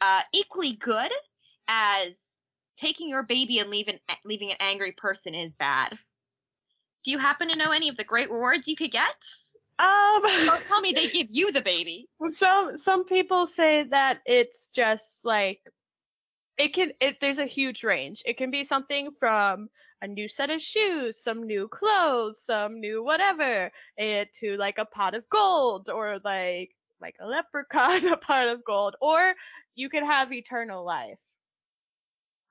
uh, equally good as taking your baby and leaving leaving an angry person is bad. Do you happen to know any of the great rewards you could get? Um, Don't tell me they [LAUGHS] give you the baby. some some people say that it's just like it can it there's a huge range. It can be something from a new set of shoes, some new clothes, some new whatever, it to like a pot of gold or like like a leprechaun [LAUGHS] a pot of gold or you could have eternal life.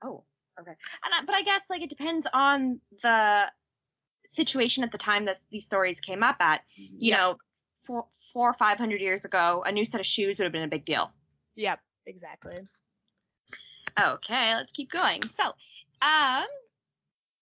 Oh, okay. And I, but I guess like it depends on the situation at the time that these stories came up at. You Yep. know, four, four or five hundred years ago, a new set of shoes would have been a big deal. Yep, exactly. Okay, let's keep going. So, um,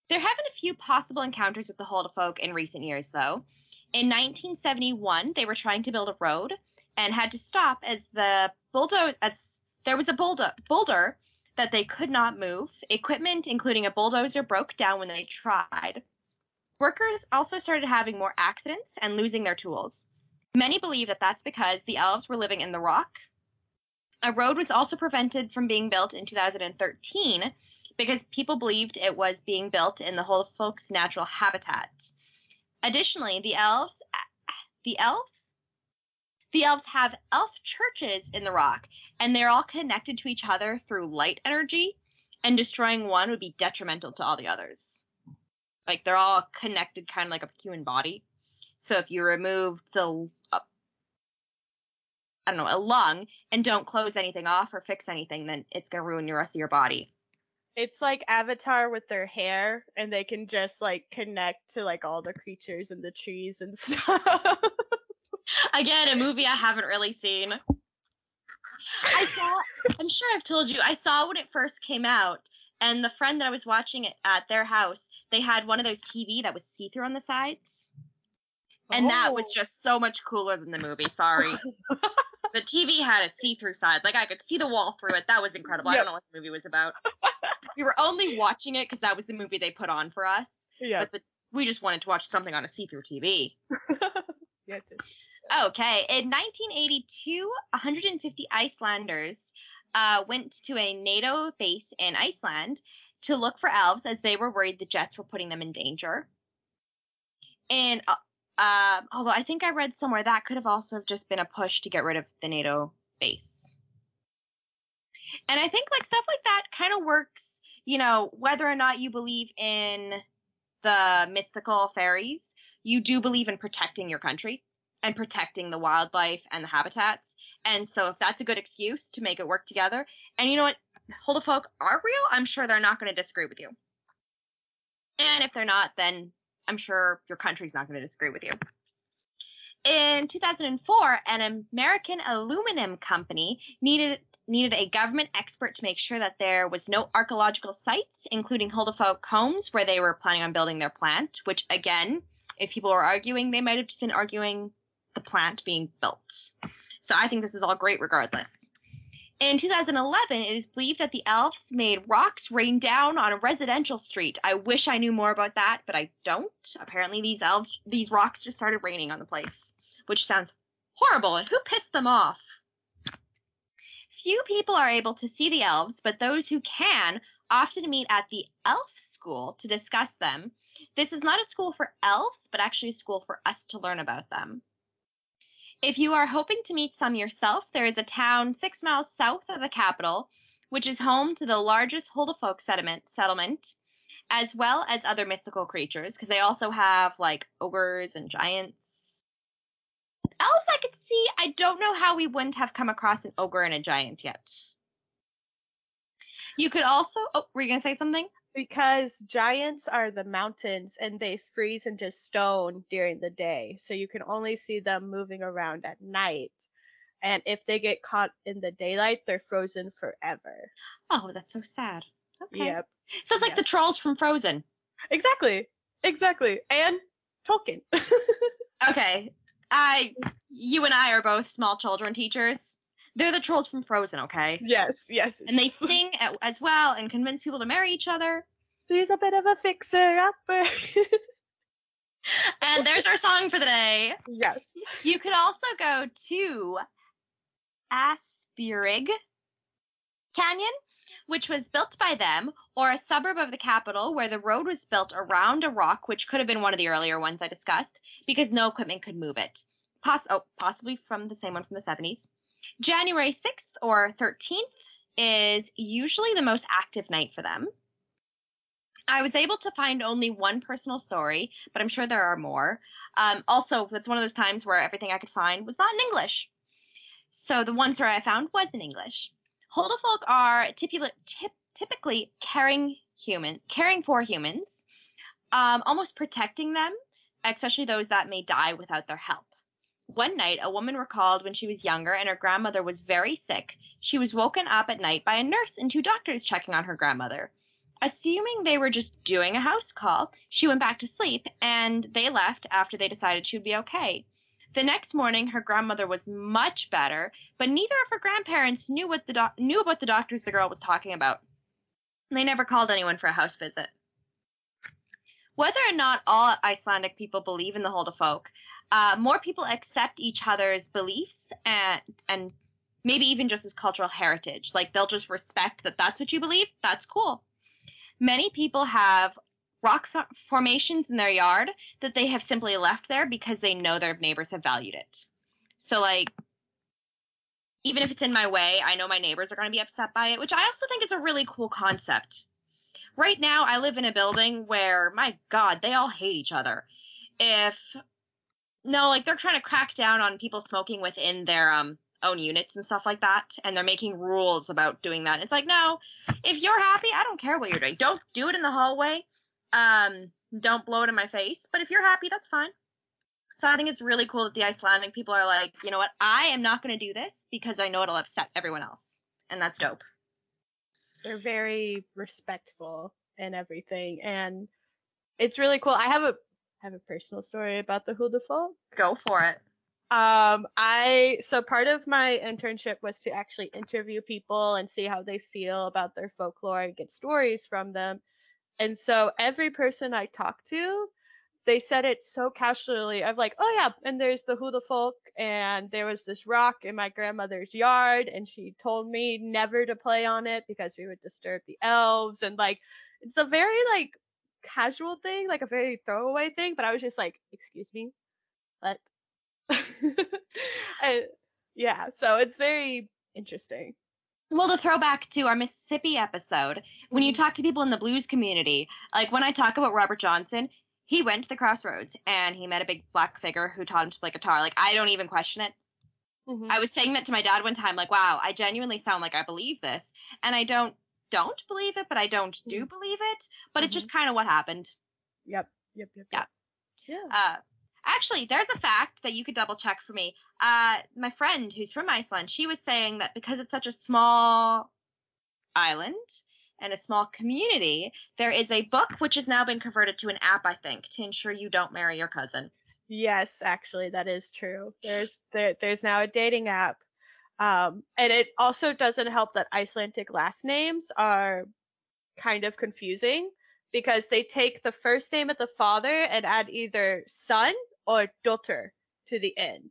there have been a few possible encounters with the Huldufolk in recent years, though. In 1971, they were trying to build a road and had to stop as the bulldozer as there was a boulder boulder that they could not move. Equipment, including a bulldozer, broke down when they tried. Workers also started having more accidents and losing their tools. Many believe that that's because the elves were living in the rock. A road was also prevented from being built in 2013 because people believed it was being built in the whole folks' natural habitat. Additionally, the elves the elves the elves have elf churches in the rock and they're all connected to each other through light energy and destroying one would be detrimental to all the others. Like they're all connected kind of like a human body. So if you remove the uh, I don't know, a lung and don't close anything off or fix anything, then it's going to ruin the rest of your body. It's like Avatar with their hair, and they can just like connect to like all the creatures and the trees and [LAUGHS] stuff. Again, a movie I haven't really seen. I saw, I'm sure I've told you, I saw when it first came out, and the friend that I was watching it at their house, they had one of those TV that was see through on the sides. And oh. that was just so much cooler than the movie. Sorry. [LAUGHS] the TV had a see-through side. Like I could see the wall through it. That was incredible. Yep. I don't know what the movie was about. [LAUGHS] we were only watching it because that was the movie they put on for us. Yeah. But the, we just wanted to watch something on a see-through TV. [LAUGHS] yes. Okay. In 1982, 150 Icelanders uh, went to a NATO base in Iceland to look for elves as they were worried the jets were putting them in danger. And uh, uh, although I think I read somewhere that could have also just been a push to get rid of the NATO base. And I think like stuff like that kind of works, you know, whether or not you believe in the mystical fairies, you do believe in protecting your country and protecting the wildlife and the habitats. And so if that's a good excuse to make it work together, and you know what, Huldufolk are real, I'm sure they're not going to disagree with you. And if they're not, then I'm sure your country's not going to disagree with you. In 2004, an American aluminum company needed needed a government expert to make sure that there was no archaeological sites, including Huldufolk homes, where they were planning on building their plant. Which, again, if people were arguing, they might have just been arguing the plant being built. So I think this is all great, regardless. In 2011, it is believed that the elves made rocks rain down on a residential street. I wish I knew more about that, but I don't. Apparently, these elves, these rocks just started raining on the place, which sounds horrible. And who pissed them off? Few people are able to see the elves, but those who can often meet at the elf school to discuss them. This is not a school for elves, but actually a school for us to learn about them. If you are hoping to meet some yourself, there is a town six miles south of the capital, which is home to the largest Huldufolk settlement, settlement as well as other mystical creatures, because they also have like ogres and giants. Elves, I could see. I don't know how we wouldn't have come across an ogre and a giant yet. You could also. Oh, were you gonna say something? Because giants are the mountains and they freeze into stone during the day. So you can only see them moving around at night. And if they get caught in the daylight, they're frozen forever. Oh, that's so sad. Okay. Yep. So it's like yep. the trolls from Frozen. Exactly. Exactly. And Tolkien. [LAUGHS] okay. I you and I are both small children teachers. They're the trolls from Frozen, okay? Yes, yes. And they sing as well and convince people to marry each other. She's a bit of a fixer upper. and there's our song for the day. Yes. You could also go to Ásbyrgi Canyon, which was built by them, or a suburb of the capital where the road was built around a rock, which could have been one of the earlier ones I discussed, because no equipment could move it. Poss- oh, possibly from the same one from the 70s. January 6th or 13th is usually the most active night for them. I was able to find only one personal story, but I'm sure there are more. Um, also, it's one of those times where everything I could find was not in English. So the one story I found was in English. Huldufolk are typically, typically caring human, caring for humans, um, almost protecting them, especially those that may die without their help. One night, a woman recalled when she was younger and her grandmother was very sick, she was woken up at night by a nurse and two doctors checking on her grandmother. Assuming they were just doing a house call, she went back to sleep and they left after they decided she would be okay. The next morning, her grandmother was much better, but neither of her grandparents knew what the knew about the doctors the girl was talking about. They never called anyone for a house visit. Whether or not all Icelandic people believe in the Huldufolk, uh, more people accept each other's beliefs and and maybe even just as cultural heritage. Like they'll just respect that that's what you believe. That's cool. Many people have rock formations in their yard that they have simply left there because they know their neighbors have valued it. So like even if it's in my way, I know my neighbors are going to be upset by it, which I also think is a really cool concept. Right now, I live in a building where, my God, they all hate each other. If no, like they're trying to crack down on people smoking within their um own units and stuff like that, and they're making rules about doing that. It's like, no, if you're happy, I don't care what you're doing. Don't do it in the hallway. Um, don't blow it in my face. But if you're happy, that's fine. So I think it's really cool that the Icelandic people are like, you know what, I am not going to do this because I know it'll upset everyone else, and that's dope. They're very respectful and everything, and it's really cool. I have a have a personal story about the Huldufolk. Go for it. Um, I so part of my internship was to actually interview people and see how they feel about their folklore and get stories from them. And so every person I talked to, they said it so casually. I'm like, oh yeah, and there's the Huldufolk, and there was this rock in my grandmother's yard, and she told me never to play on it because we would disturb the elves, and like, it's a very like casual thing, like a very throwaway thing. But I was just like, excuse me, what? [LAUGHS] I, yeah, so it's very interesting. Well, to throw back to our Mississippi episode, when you mm-hmm. talk to people in the blues community, like when I talk about Robert Johnson, he went to the crossroads and he met a big black figure who taught him to play guitar. Like, I don't even question it. Mm-hmm. I was saying that to my dad one time, like, wow, I genuinely sound like I believe this. And I don't don't believe it, but I don't do mm-hmm. believe it. But mm-hmm. it's just kind of what happened. Yep. Yep. Yep. yep. Yeah. Yeah. Uh, Actually, there's a fact that you could double check for me. Uh, my friend who's from Iceland, she was saying that because it's such a small island and a small community, there is a book which has now been converted to an app, I think, to ensure you don't marry your cousin. Yes, actually, that is true. There's there, there's now a dating app, um, and it also doesn't help that Icelandic last names are kind of confusing because they take the first name of the father and add either son or daughter to the end.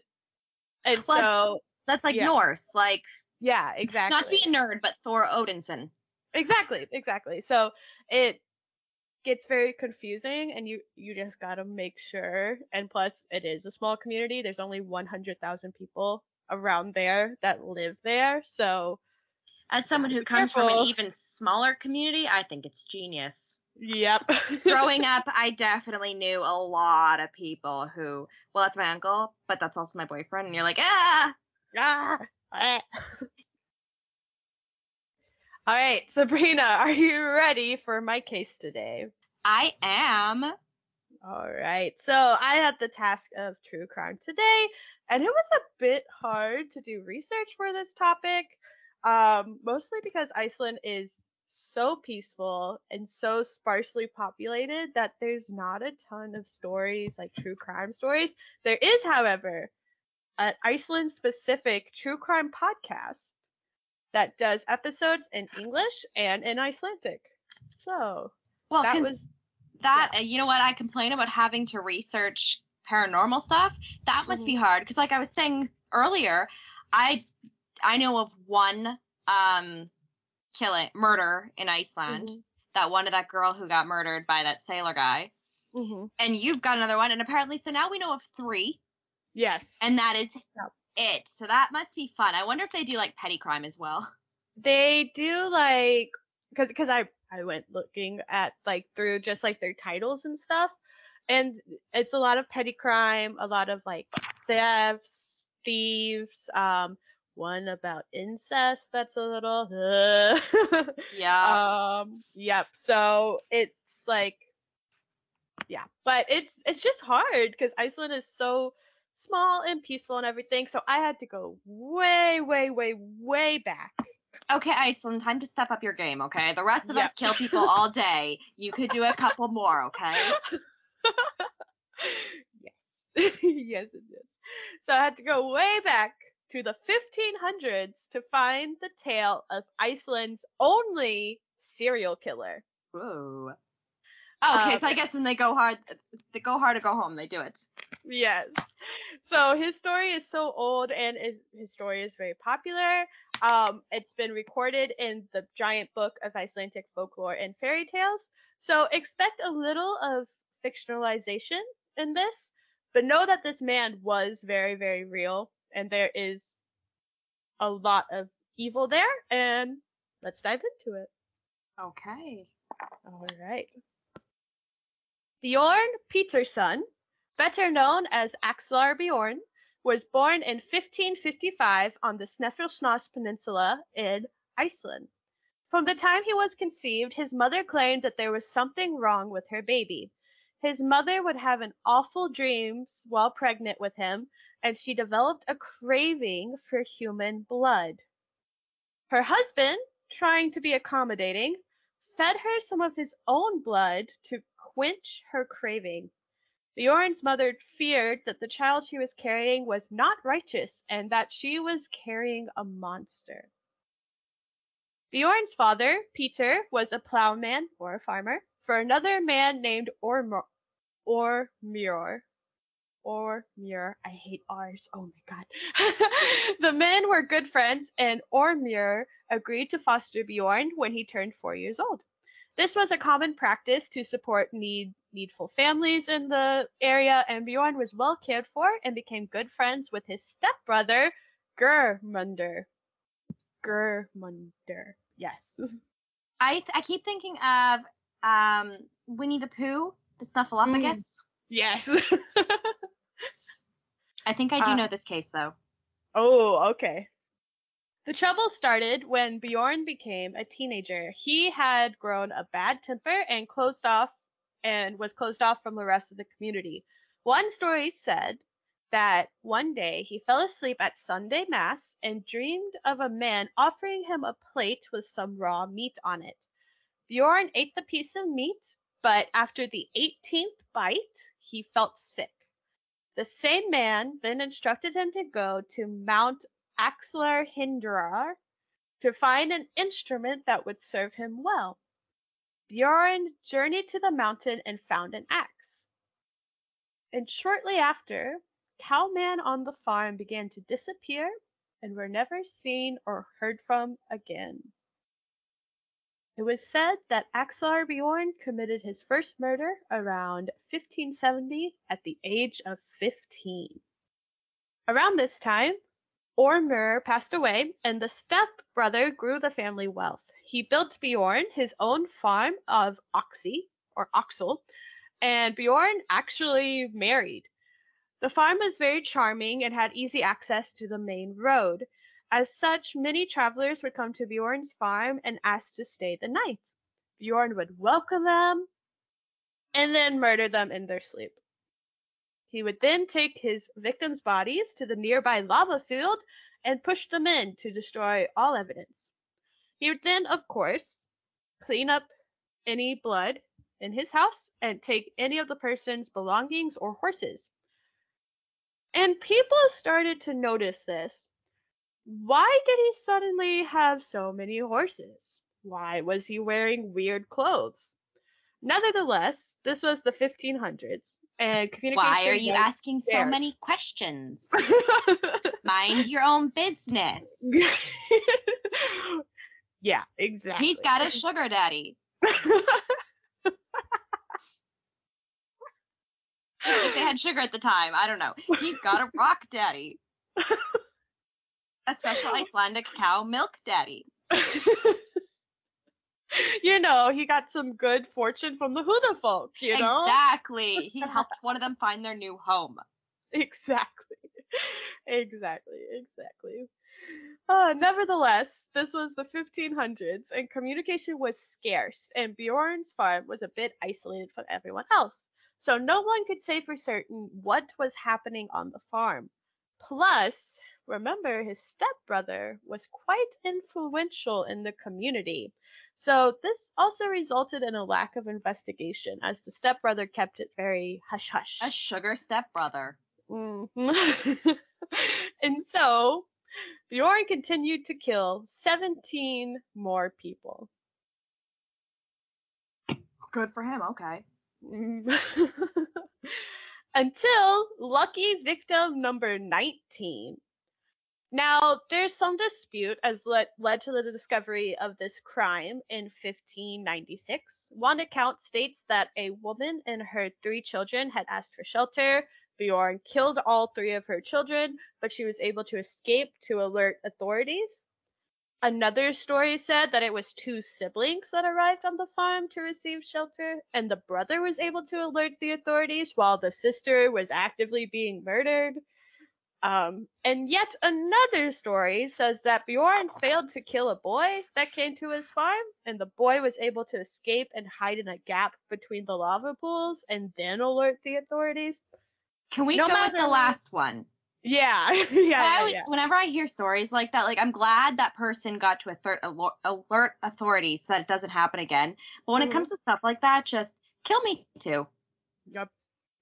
And well, so that's like yeah. Norse, like yeah, exactly. Not to be a nerd, but Thor Odinson. Exactly, exactly. So it gets very confusing and you you just got to make sure and plus it is a small community. There's only 100,000 people around there that live there. So as someone who comes careful. from an even smaller community, I think it's genius. Yep. [LAUGHS] [LAUGHS] Growing up, I definitely knew a lot of people who, well, that's my uncle, but that's also my boyfriend, and you're like, ah, ah. ah. [LAUGHS] All right, Sabrina, are you ready for my case today? I am. All right, so I had the task of true crime today, and it was a bit hard to do research for this topic, um, mostly because Iceland is so peaceful and so sparsely populated that there's not a ton of stories like true crime stories. There is, however, an Iceland specific true crime podcast that does episodes in English and in Icelandic. So, well, that was that yeah. you know what I complain about having to research paranormal stuff. That must mm-hmm. be hard because like I was saying earlier, I I know of one um killing murder in Iceland. Mm-hmm. That one of that girl who got murdered by that sailor guy. Mm-hmm. And you've got another one, and apparently, so now we know of three. Yes. And that is yep. it. So that must be fun. I wonder if they do like petty crime as well. They do like because because I I went looking at like through just like their titles and stuff, and it's a lot of petty crime, a lot of like thefts, thieves, um, one about incest that's a little uh, [LAUGHS] yeah. um yep so it's like yeah but it's it's just hard because iceland is so small and peaceful and everything so i had to go way way way way back. Okay iceland time to step up your game okay? The rest of yep. us kill people all day. You could do a couple more okay [LAUGHS] [LAUGHS] yes [LAUGHS] yes it is So I had to go way back to the 1500s to find the tale of Iceland's only serial killer. Whoa. Oh, okay, Um, so I guess when they go hard, they go hard or go home. They do it. Yes. So his story is so old and is, his story is very popular. Um, it's been recorded in the giant book of Icelandic folklore and fairy tales. So expect a little of fictionalization in this, but know that this man was very, very real and there is a lot of evil there and let's dive into it. Okay. All right. Bjorn Peterson, better known as Axlar Bjorn, was born in 1555 on the Snæfellsnes Peninsula in Iceland. From the time he was conceived, his mother claimed that there was something wrong with her baby. His mother would have an awful dreams while pregnant with him, and she developed a craving for human blood. Her husband, trying to be accommodating, fed her some of his own blood to quench her craving. Bjorn's mother feared that the child she was carrying was not righteous and that she was carrying a monster. Bjorn's father, Peter, was a plowman or a farmer for another man named Ormur. Ormur. Ormur. I hate R's. Oh my god. [LAUGHS] the men were good friends and Ormur agreed to foster Bjorn when he turned four years old. This was a common practice to support need, needful families in the area, and Bjorn was well cared for and became good friends with his stepbrother, Germunder. Germunder. Yes. [LAUGHS] I th- I keep thinking of um Winnie the Pooh, the Snuffleupagus. Yes. [LAUGHS] I think I do Uh, know this case though. Oh, okay. The trouble started when Bjorn became a teenager. He had grown a bad temper and closed off and was closed off from the rest of the community. One story said that one day he fell asleep at Sunday Mass and dreamed of a man offering him a plate with some raw meat on it. Bjorn ate the piece of meat, but after the 18th bite, he felt sick. The same man then instructed him to go to Mount Axlar Hindrar to find an instrument that would serve him well. Bjorn journeyed to the mountain and found an axe. And shortly after, cowmen on the farm began to disappear and were never seen or heard from again. It was said that Axlar Bjorn committed his first murder around 1570 at the age of 15. Around this time, Ormur passed away, and the step brother grew the family wealth. He built Bjorn his own farm of oxy or oxel, and Bjorn actually married. The farm was very charming and had easy access to the main road. As such, many travelers would come to Bjorn's farm and ask to stay the night. Bjorn would welcome them and then murder them in their sleep. He would then take his victims' bodies to the nearby lava field and push them in to destroy all evidence. He would then, of course, clean up any blood in his house and take any of the person's belongings or horses. And people started to notice this. Why did he suddenly have so many horses? Why was he wearing weird clothes? Nevertheless, this was the 1500s, and communication. Why are you asking so many questions? [LAUGHS] Mind your own business. [LAUGHS] yeah, exactly. He's got a sugar daddy. [LAUGHS] If they had sugar at the time, I don't know. He's got a rock daddy. A special Icelandic cow milk daddy. [LAUGHS] you know, he got some good fortune from the Huldufolk, you know? Exactly. He [LAUGHS] helped one of them find their new home. Exactly. [LAUGHS] Exactly. Exactly. Uh, nevertheless, this was the 1500s and communication was scarce, and Bjorn's farm was a bit isolated from everyone else. So no one could say for certain what was happening on the farm. Plus, remember his stepbrother was quite influential in the community. So this also resulted in a lack of investigation as the stepbrother kept it very hush hush. A sugar stepbrother. Mm-hmm. [LAUGHS] and so Bjorn continued to kill 17 more people. Good for him. Okay. [LAUGHS] Until lucky victim number 19. Now, there's some dispute as led, led to the discovery of this crime in 1596. One account states that a woman and her three children had asked for shelter. Bjorn killed all three of her children, but she was able to escape to alert authorities. Another story said that it was two siblings that arrived on the farm to receive shelter, and the brother was able to alert the authorities while the sister was actively being murdered. Um, and yet another story says that Bjorn failed to kill a boy that came to his farm, and the boy was able to escape and hide in a gap between the lava pools and then alert the authorities. Can we No go with the what- last one? Yeah, [LAUGHS] yeah, yeah, I always, yeah. Whenever I hear stories like that, like I'm glad that person got to alert, alert, alert authorities so that it doesn't happen again. But when Mhm. it comes to stuff like that, just kill me too.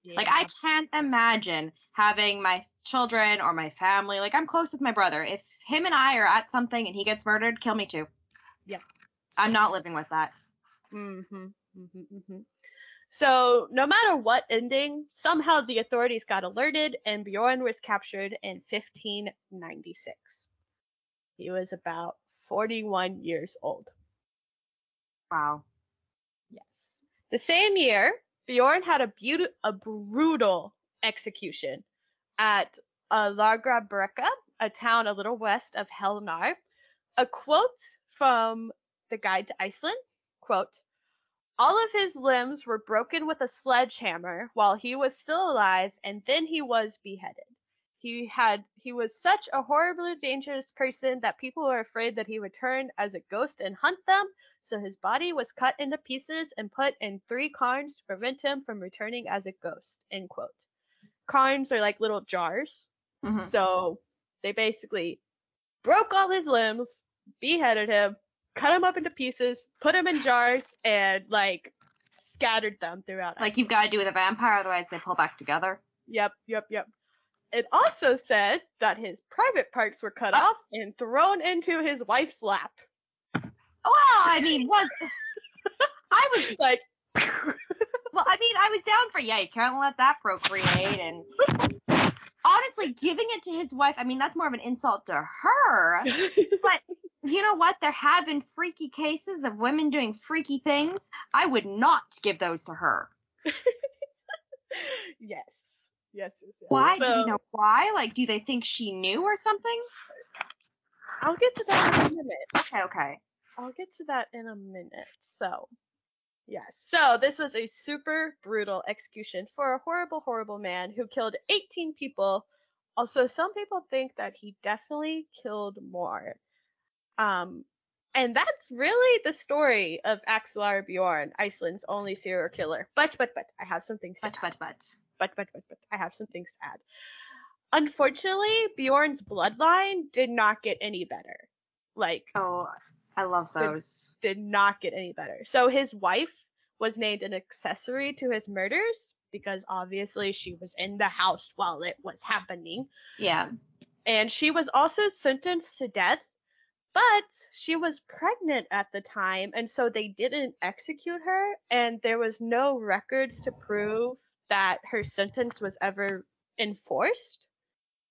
Yup. Like I can't imagine having my children or my family. Like I'm close with my brother. If him and I are at something and he gets murdered, kill me too. Yeah. I'm not living with that. Mm-hmm, mm-hmm, mm-hmm. So, no matter what ending, somehow the authorities got alerted and Bjorn was captured in 1596. He was about 41 years old. Wow. Yes. The same year, Bjorn had a, a brutal execution at uh, Lagra a town a little west of Hellnar. A quote from the Guide to Iceland, quote, all of his limbs were broken with a sledgehammer while he was still alive, and then he was beheaded. He had he was such a horribly dangerous person that people were afraid that he would turn as a ghost and hunt them, so his body was cut into pieces and put in three cairns to prevent him from returning as a ghost. End quote. Cairns are like little jars. Mhm. So they basically broke all his limbs, beheaded him, cut him up into pieces, put him in jars, and like scattered them throughout. Like you've got to do with a vampire, otherwise they pull back together. Yep, yep, yep. It also said that his private parts were cut Ah. off and thrown into his wife's lap. Well, I mean, was [LAUGHS] I was Like, [LAUGHS] well, I mean, I was down for yeah, you can't let that procreate and honestly, giving it to his wife, I mean, that's more of an insult to her. [LAUGHS] But you know what? There have been freaky cases of women doing freaky things. I would not give those to her. yes. Yes, yes, yes. Why? do you know why? Like, do they think she knew or something? I'll get to that in a minute. Okay, okay. I'll get to that in a minute. So, yes. So, this was a super brutal execution for a horrible, horrible man who killed 18 people. Also, some people think that he definitely killed more. Um, and that's really the story of Axelar Bjorn, Iceland's only serial killer. But, but, but, I have some things to But, but, but. but but but but I have some things to add. Unfortunately, Bjorn's bloodline did not get any better. Like, Oh, I love those. did not get any better. So his wife was named an accessory to his murders because obviously she was in the house while it was happening. Yeah. And she was also sentenced to death, but she was pregnant at the time, and so they didn't execute her, and there was no records to prove that her sentence was ever enforced.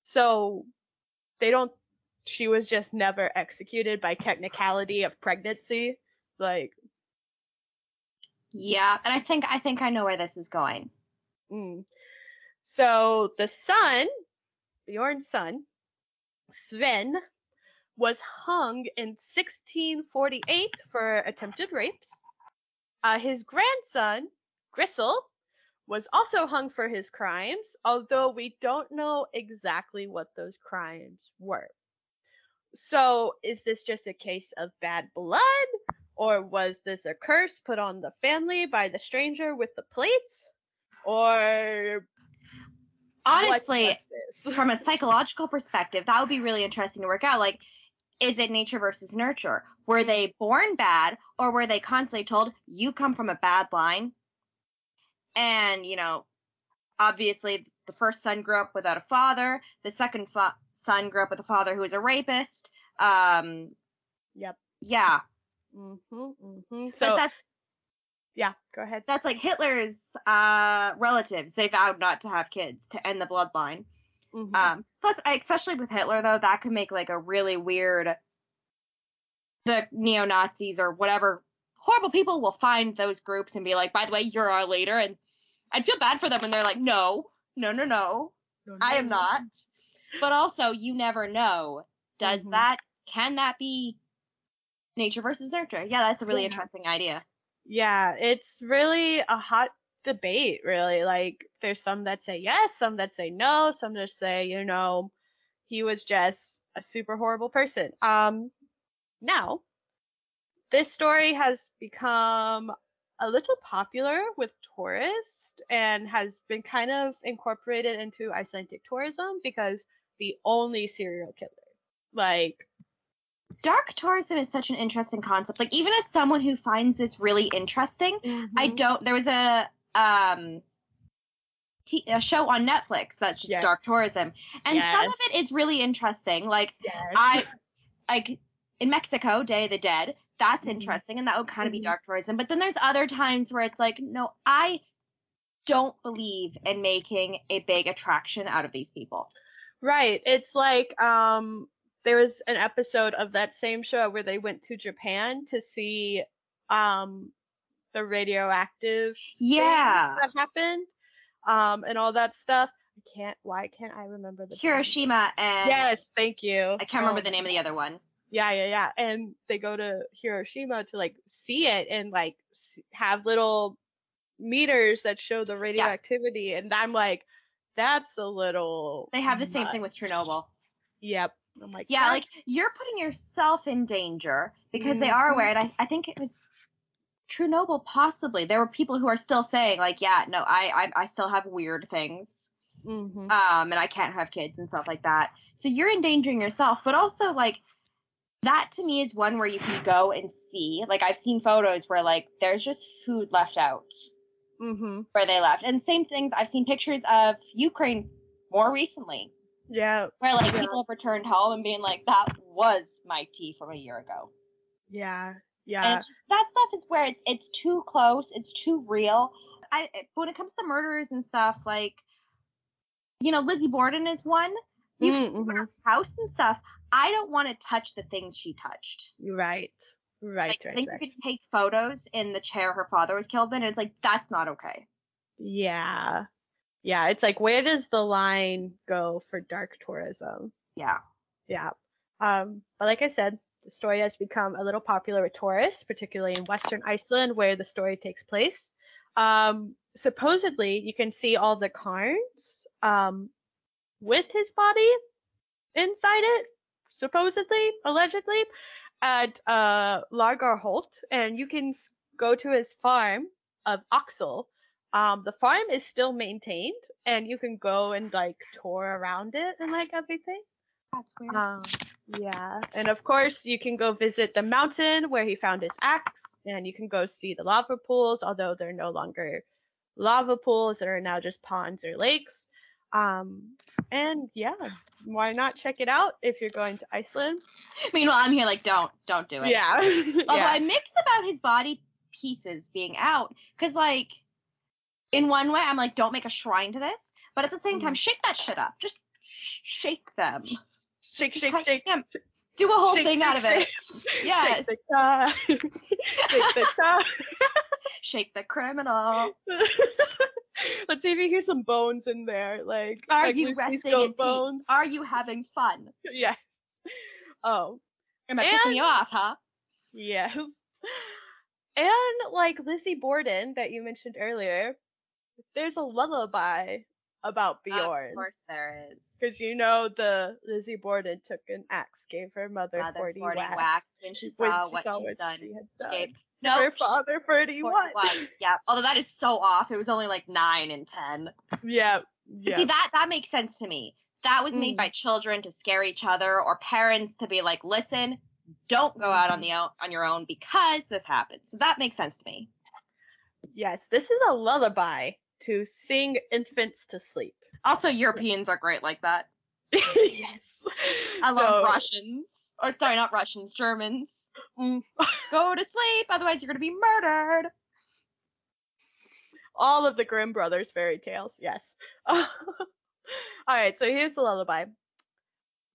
So they don't, she was just never executed by technicality of pregnancy. Like, Yeah, and I think I think I know where this is going. Mm. So the son, Bjorn's son, Sven, was hung in 1648 for attempted rapes. Uh, his grandson, Grisel, was also hung for his crimes, although we don't know exactly what those crimes were. So, is this just a case of bad blood? Or was this a curse put on the family by the stranger with the plates? Or Honestly, what was this? [LAUGHS] from a psychological perspective, that would be really interesting to work out. Like, is it nature versus nurture? Were they born bad, or were they constantly told, you come from a bad line? And, you know, obviously the first son grew up without a father. The second fa- son grew up with a father who was a rapist. Um, Yep. yeah, Mhm. Mhm. So that's yeah, go ahead. that's like Hitler's uh relatives. They vowed not to have kids to end the bloodline. Mhm. Um, plus, especially with Hitler, though, that could make like a really weird. The neo Nazis or whatever horrible people will find those groups and be like, "By the way, you're our leader," and I'd feel bad for them when they're like, "No, no, no, no, No, I am no. not." But also, you never know. Does Mhm. that can that be nature versus nurture? Yeah, that's a really Yeah. interesting idea. Yeah, it's really a hot debate, really. Like, there's some that say yes, some that say no, some that say, you know, he was just a super horrible person. Um, now, this story has become a little popular with tourists and has been kind of incorporated into Icelandic tourism because the only serial killer, like, Dark tourism is such an interesting concept. Like even as someone who finds this really interesting, I Mm-hmm. don't. There was a um t- a show on Netflix that's Yes. dark tourism, and some of it is really interesting. Like yes. I like in Mexico, Day of the Dead. That's Mhm. interesting, and that would kind of be Mhm. dark tourism. But then there's other times where it's like, no, I don't believe in making a big attraction out of these people. Right. It's like um there was an episode of that same show where they went to Japan to see um the radioactive Yeah, things that happened um and all that stuff. I can't why can't I remember the? Hiroshima and Yes, thank you. I can't remember Oh the name of the other one. Yeah, yeah, yeah. And they go to Hiroshima to like see it and like have little meters that show the radioactivity and I'm like that's a little They have the same thing with Chernobyl. Yep. I'm like Yeah, like you're putting yourself in danger because they are Mhm. aware. And I, I think it was Chernobyl, possibly. There were people who are still saying, like, yeah, no, I, I, I still have weird things. Mhm. Um, and I can't have kids and stuff like that. So you're endangering yourself, but also like that to me is one where you can go and see. Like I've seen photos where like there's just food left out Mhm. where they left, and same things. I've seen pictures of Ukraine more recently Yeah, where like Yeah. people have returned home and being like, that was my tea from a year ago. yeah, yeah. that stuff is where it's it's too close, it's too real. I when it comes to murders and stuff, like you know, Lizzie Borden is one. You mm-hmm. her house and stuff. I don't want to touch the things she touched. Right, right, Like, I right, think right. you could take photos in the chair her father was killed in, and it's like that's not okay. Yeah, yeah. It's like where does the line go for dark tourism? Yeah. Yeah. Um, but like I said, the story has become a little popular with tourists, particularly in Western Iceland, where the story takes place. Um, supposedly, you can see all the cairns um, with his body inside it, supposedly, allegedly, at uh, Lagerholt, and you can go to his farm of Oxel. Um, the farm is still maintained, and you can go and like tour around it and like everything. That's weird. Um, yeah, and of course you can go visit the mountain where he found his axe, and you can go see the lava pools, although they're no longer lava pools, they are now just ponds or lakes. Um, and yeah, why not check it out if you're going to Iceland? [LAUGHS] Meanwhile, I'm here like, don't, don't do it. Yeah, Although yeah, I mix about his body pieces being out, because like, in one way, I'm like, don't make a shrine to this, but at the same time, Mm. shake that shit up. Just sh- shake them. shake, Just shake, kind- shake. yeah, do a whole shake, thing shake, out of shake. [LAUGHS] it. Yes. [LAUGHS] Shake the car. shake the car. Shake the criminal. [LAUGHS] Let's see if you hear some bones in there, like Are like you resting in peace? bones. Are you having fun? [LAUGHS] yes. Oh, Am I And- pissing you off, huh? yes. And like Lizzie Borden that you mentioned earlier, there's a lullaby about Bjorn. Of course there is. Because you know the Lizzie Borden took an axe, gave her mother, Mother 40, 40 whacks, whacks when she saw when she what saw she'd what she had done. No, her father 41. 41. Yeah. Although that is so off. It was only like nine and ten. Yeah. Yeah. See that that makes sense to me. That was made Mm. by children to scare each other or parents to be like, listen, don't go out on the on your own because this happened. So that makes sense to me. Yes, this is a lullaby to sing infants to sleep. Also, Europeans are great like that. [LAUGHS] yes. I love So- Russians. Or sorry, not Russians, Germans. Mm. [LAUGHS] Go to sleep, otherwise you're gonna be murdered. all of the Grimm brothers fairy tales. Yes. [LAUGHS] All right, so here's the lullaby.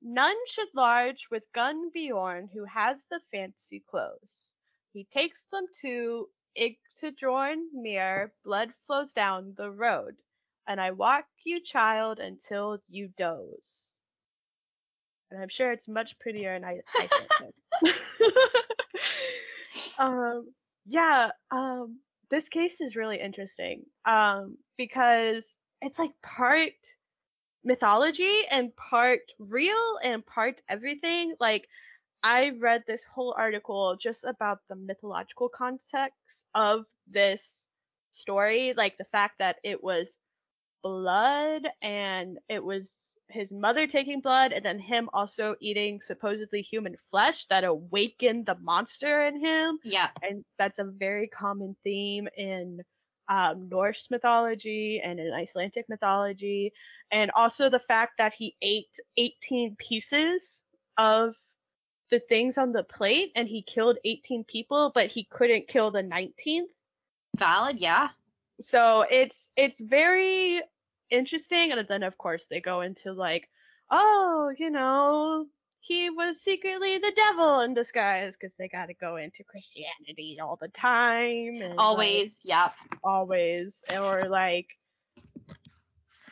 None should large with gun Bjorn who has the fancy clothes. He takes them to Igtadrorn mere, blood flows down the road, and I walk you child until you doze. And I'm sure it's much prettier in I-. [LAUGHS] [LAUGHS] um, yeah, um, this case is really interesting um, because it's like part mythology and part real and part everything. Like, I read this whole article just about the mythological context of this story, like the fact that it was blood and it was his mother taking blood and then him also eating supposedly human flesh that awakened the monster in him Yeah. and that's a very common theme in um, Norse mythology and in Icelandic mythology, and also the fact that he ate 18 pieces of the things on the plate and he killed 18 people, but he couldn't kill the 19th. Valid, yeah. So it's it's very interesting, and then of course they go into like, oh, you know, he was secretly the devil in disguise because they got to go into Christianity all the time. And, like, Always, yeah. always, or like,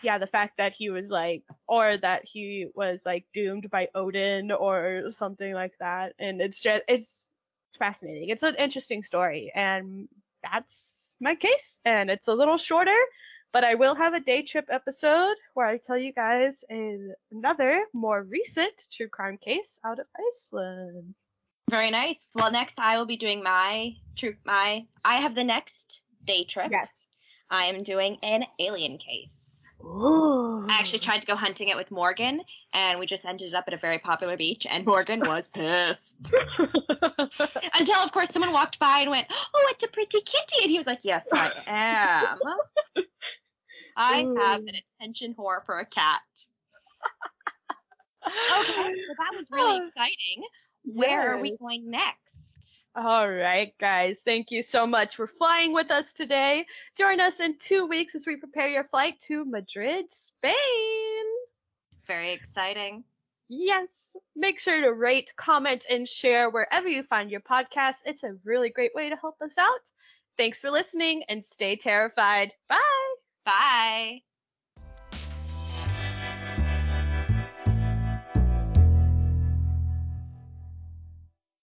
yeah, the fact that he was like, or that he was like doomed by Odin or something like that, and it's just it's it's fascinating. It's an interesting story, and that's my case, and it's a little shorter. But I will have a day trip episode where I tell you guys a, another more recent true crime case out of Iceland. Very nice. Well, next I will be doing my true my I have the next day trip. Yes. I am doing an alien case. Ooh. I actually tried to go hunting it with Morgan, and we just ended up at a very popular beach, and Morgan was [LAUGHS] pissed. Until, of course, someone walked by and went, "Oh, it's a pretty kitty," and he was like, "Yes, I am. [LAUGHS] I have mm. an attention whore for a cat." [LAUGHS] Okay, well that was really [SIGHS] exciting. Where are we going next? All right, guys. Thank you so much for flying with us today. Join us in two weeks as we prepare your flight to Madrid, Spain. Very exciting. Yes. Make sure to rate, comment, and share wherever you find your podcast. It's a really great way to help us out. Thanks for listening and stay terrified. Bye. Bye.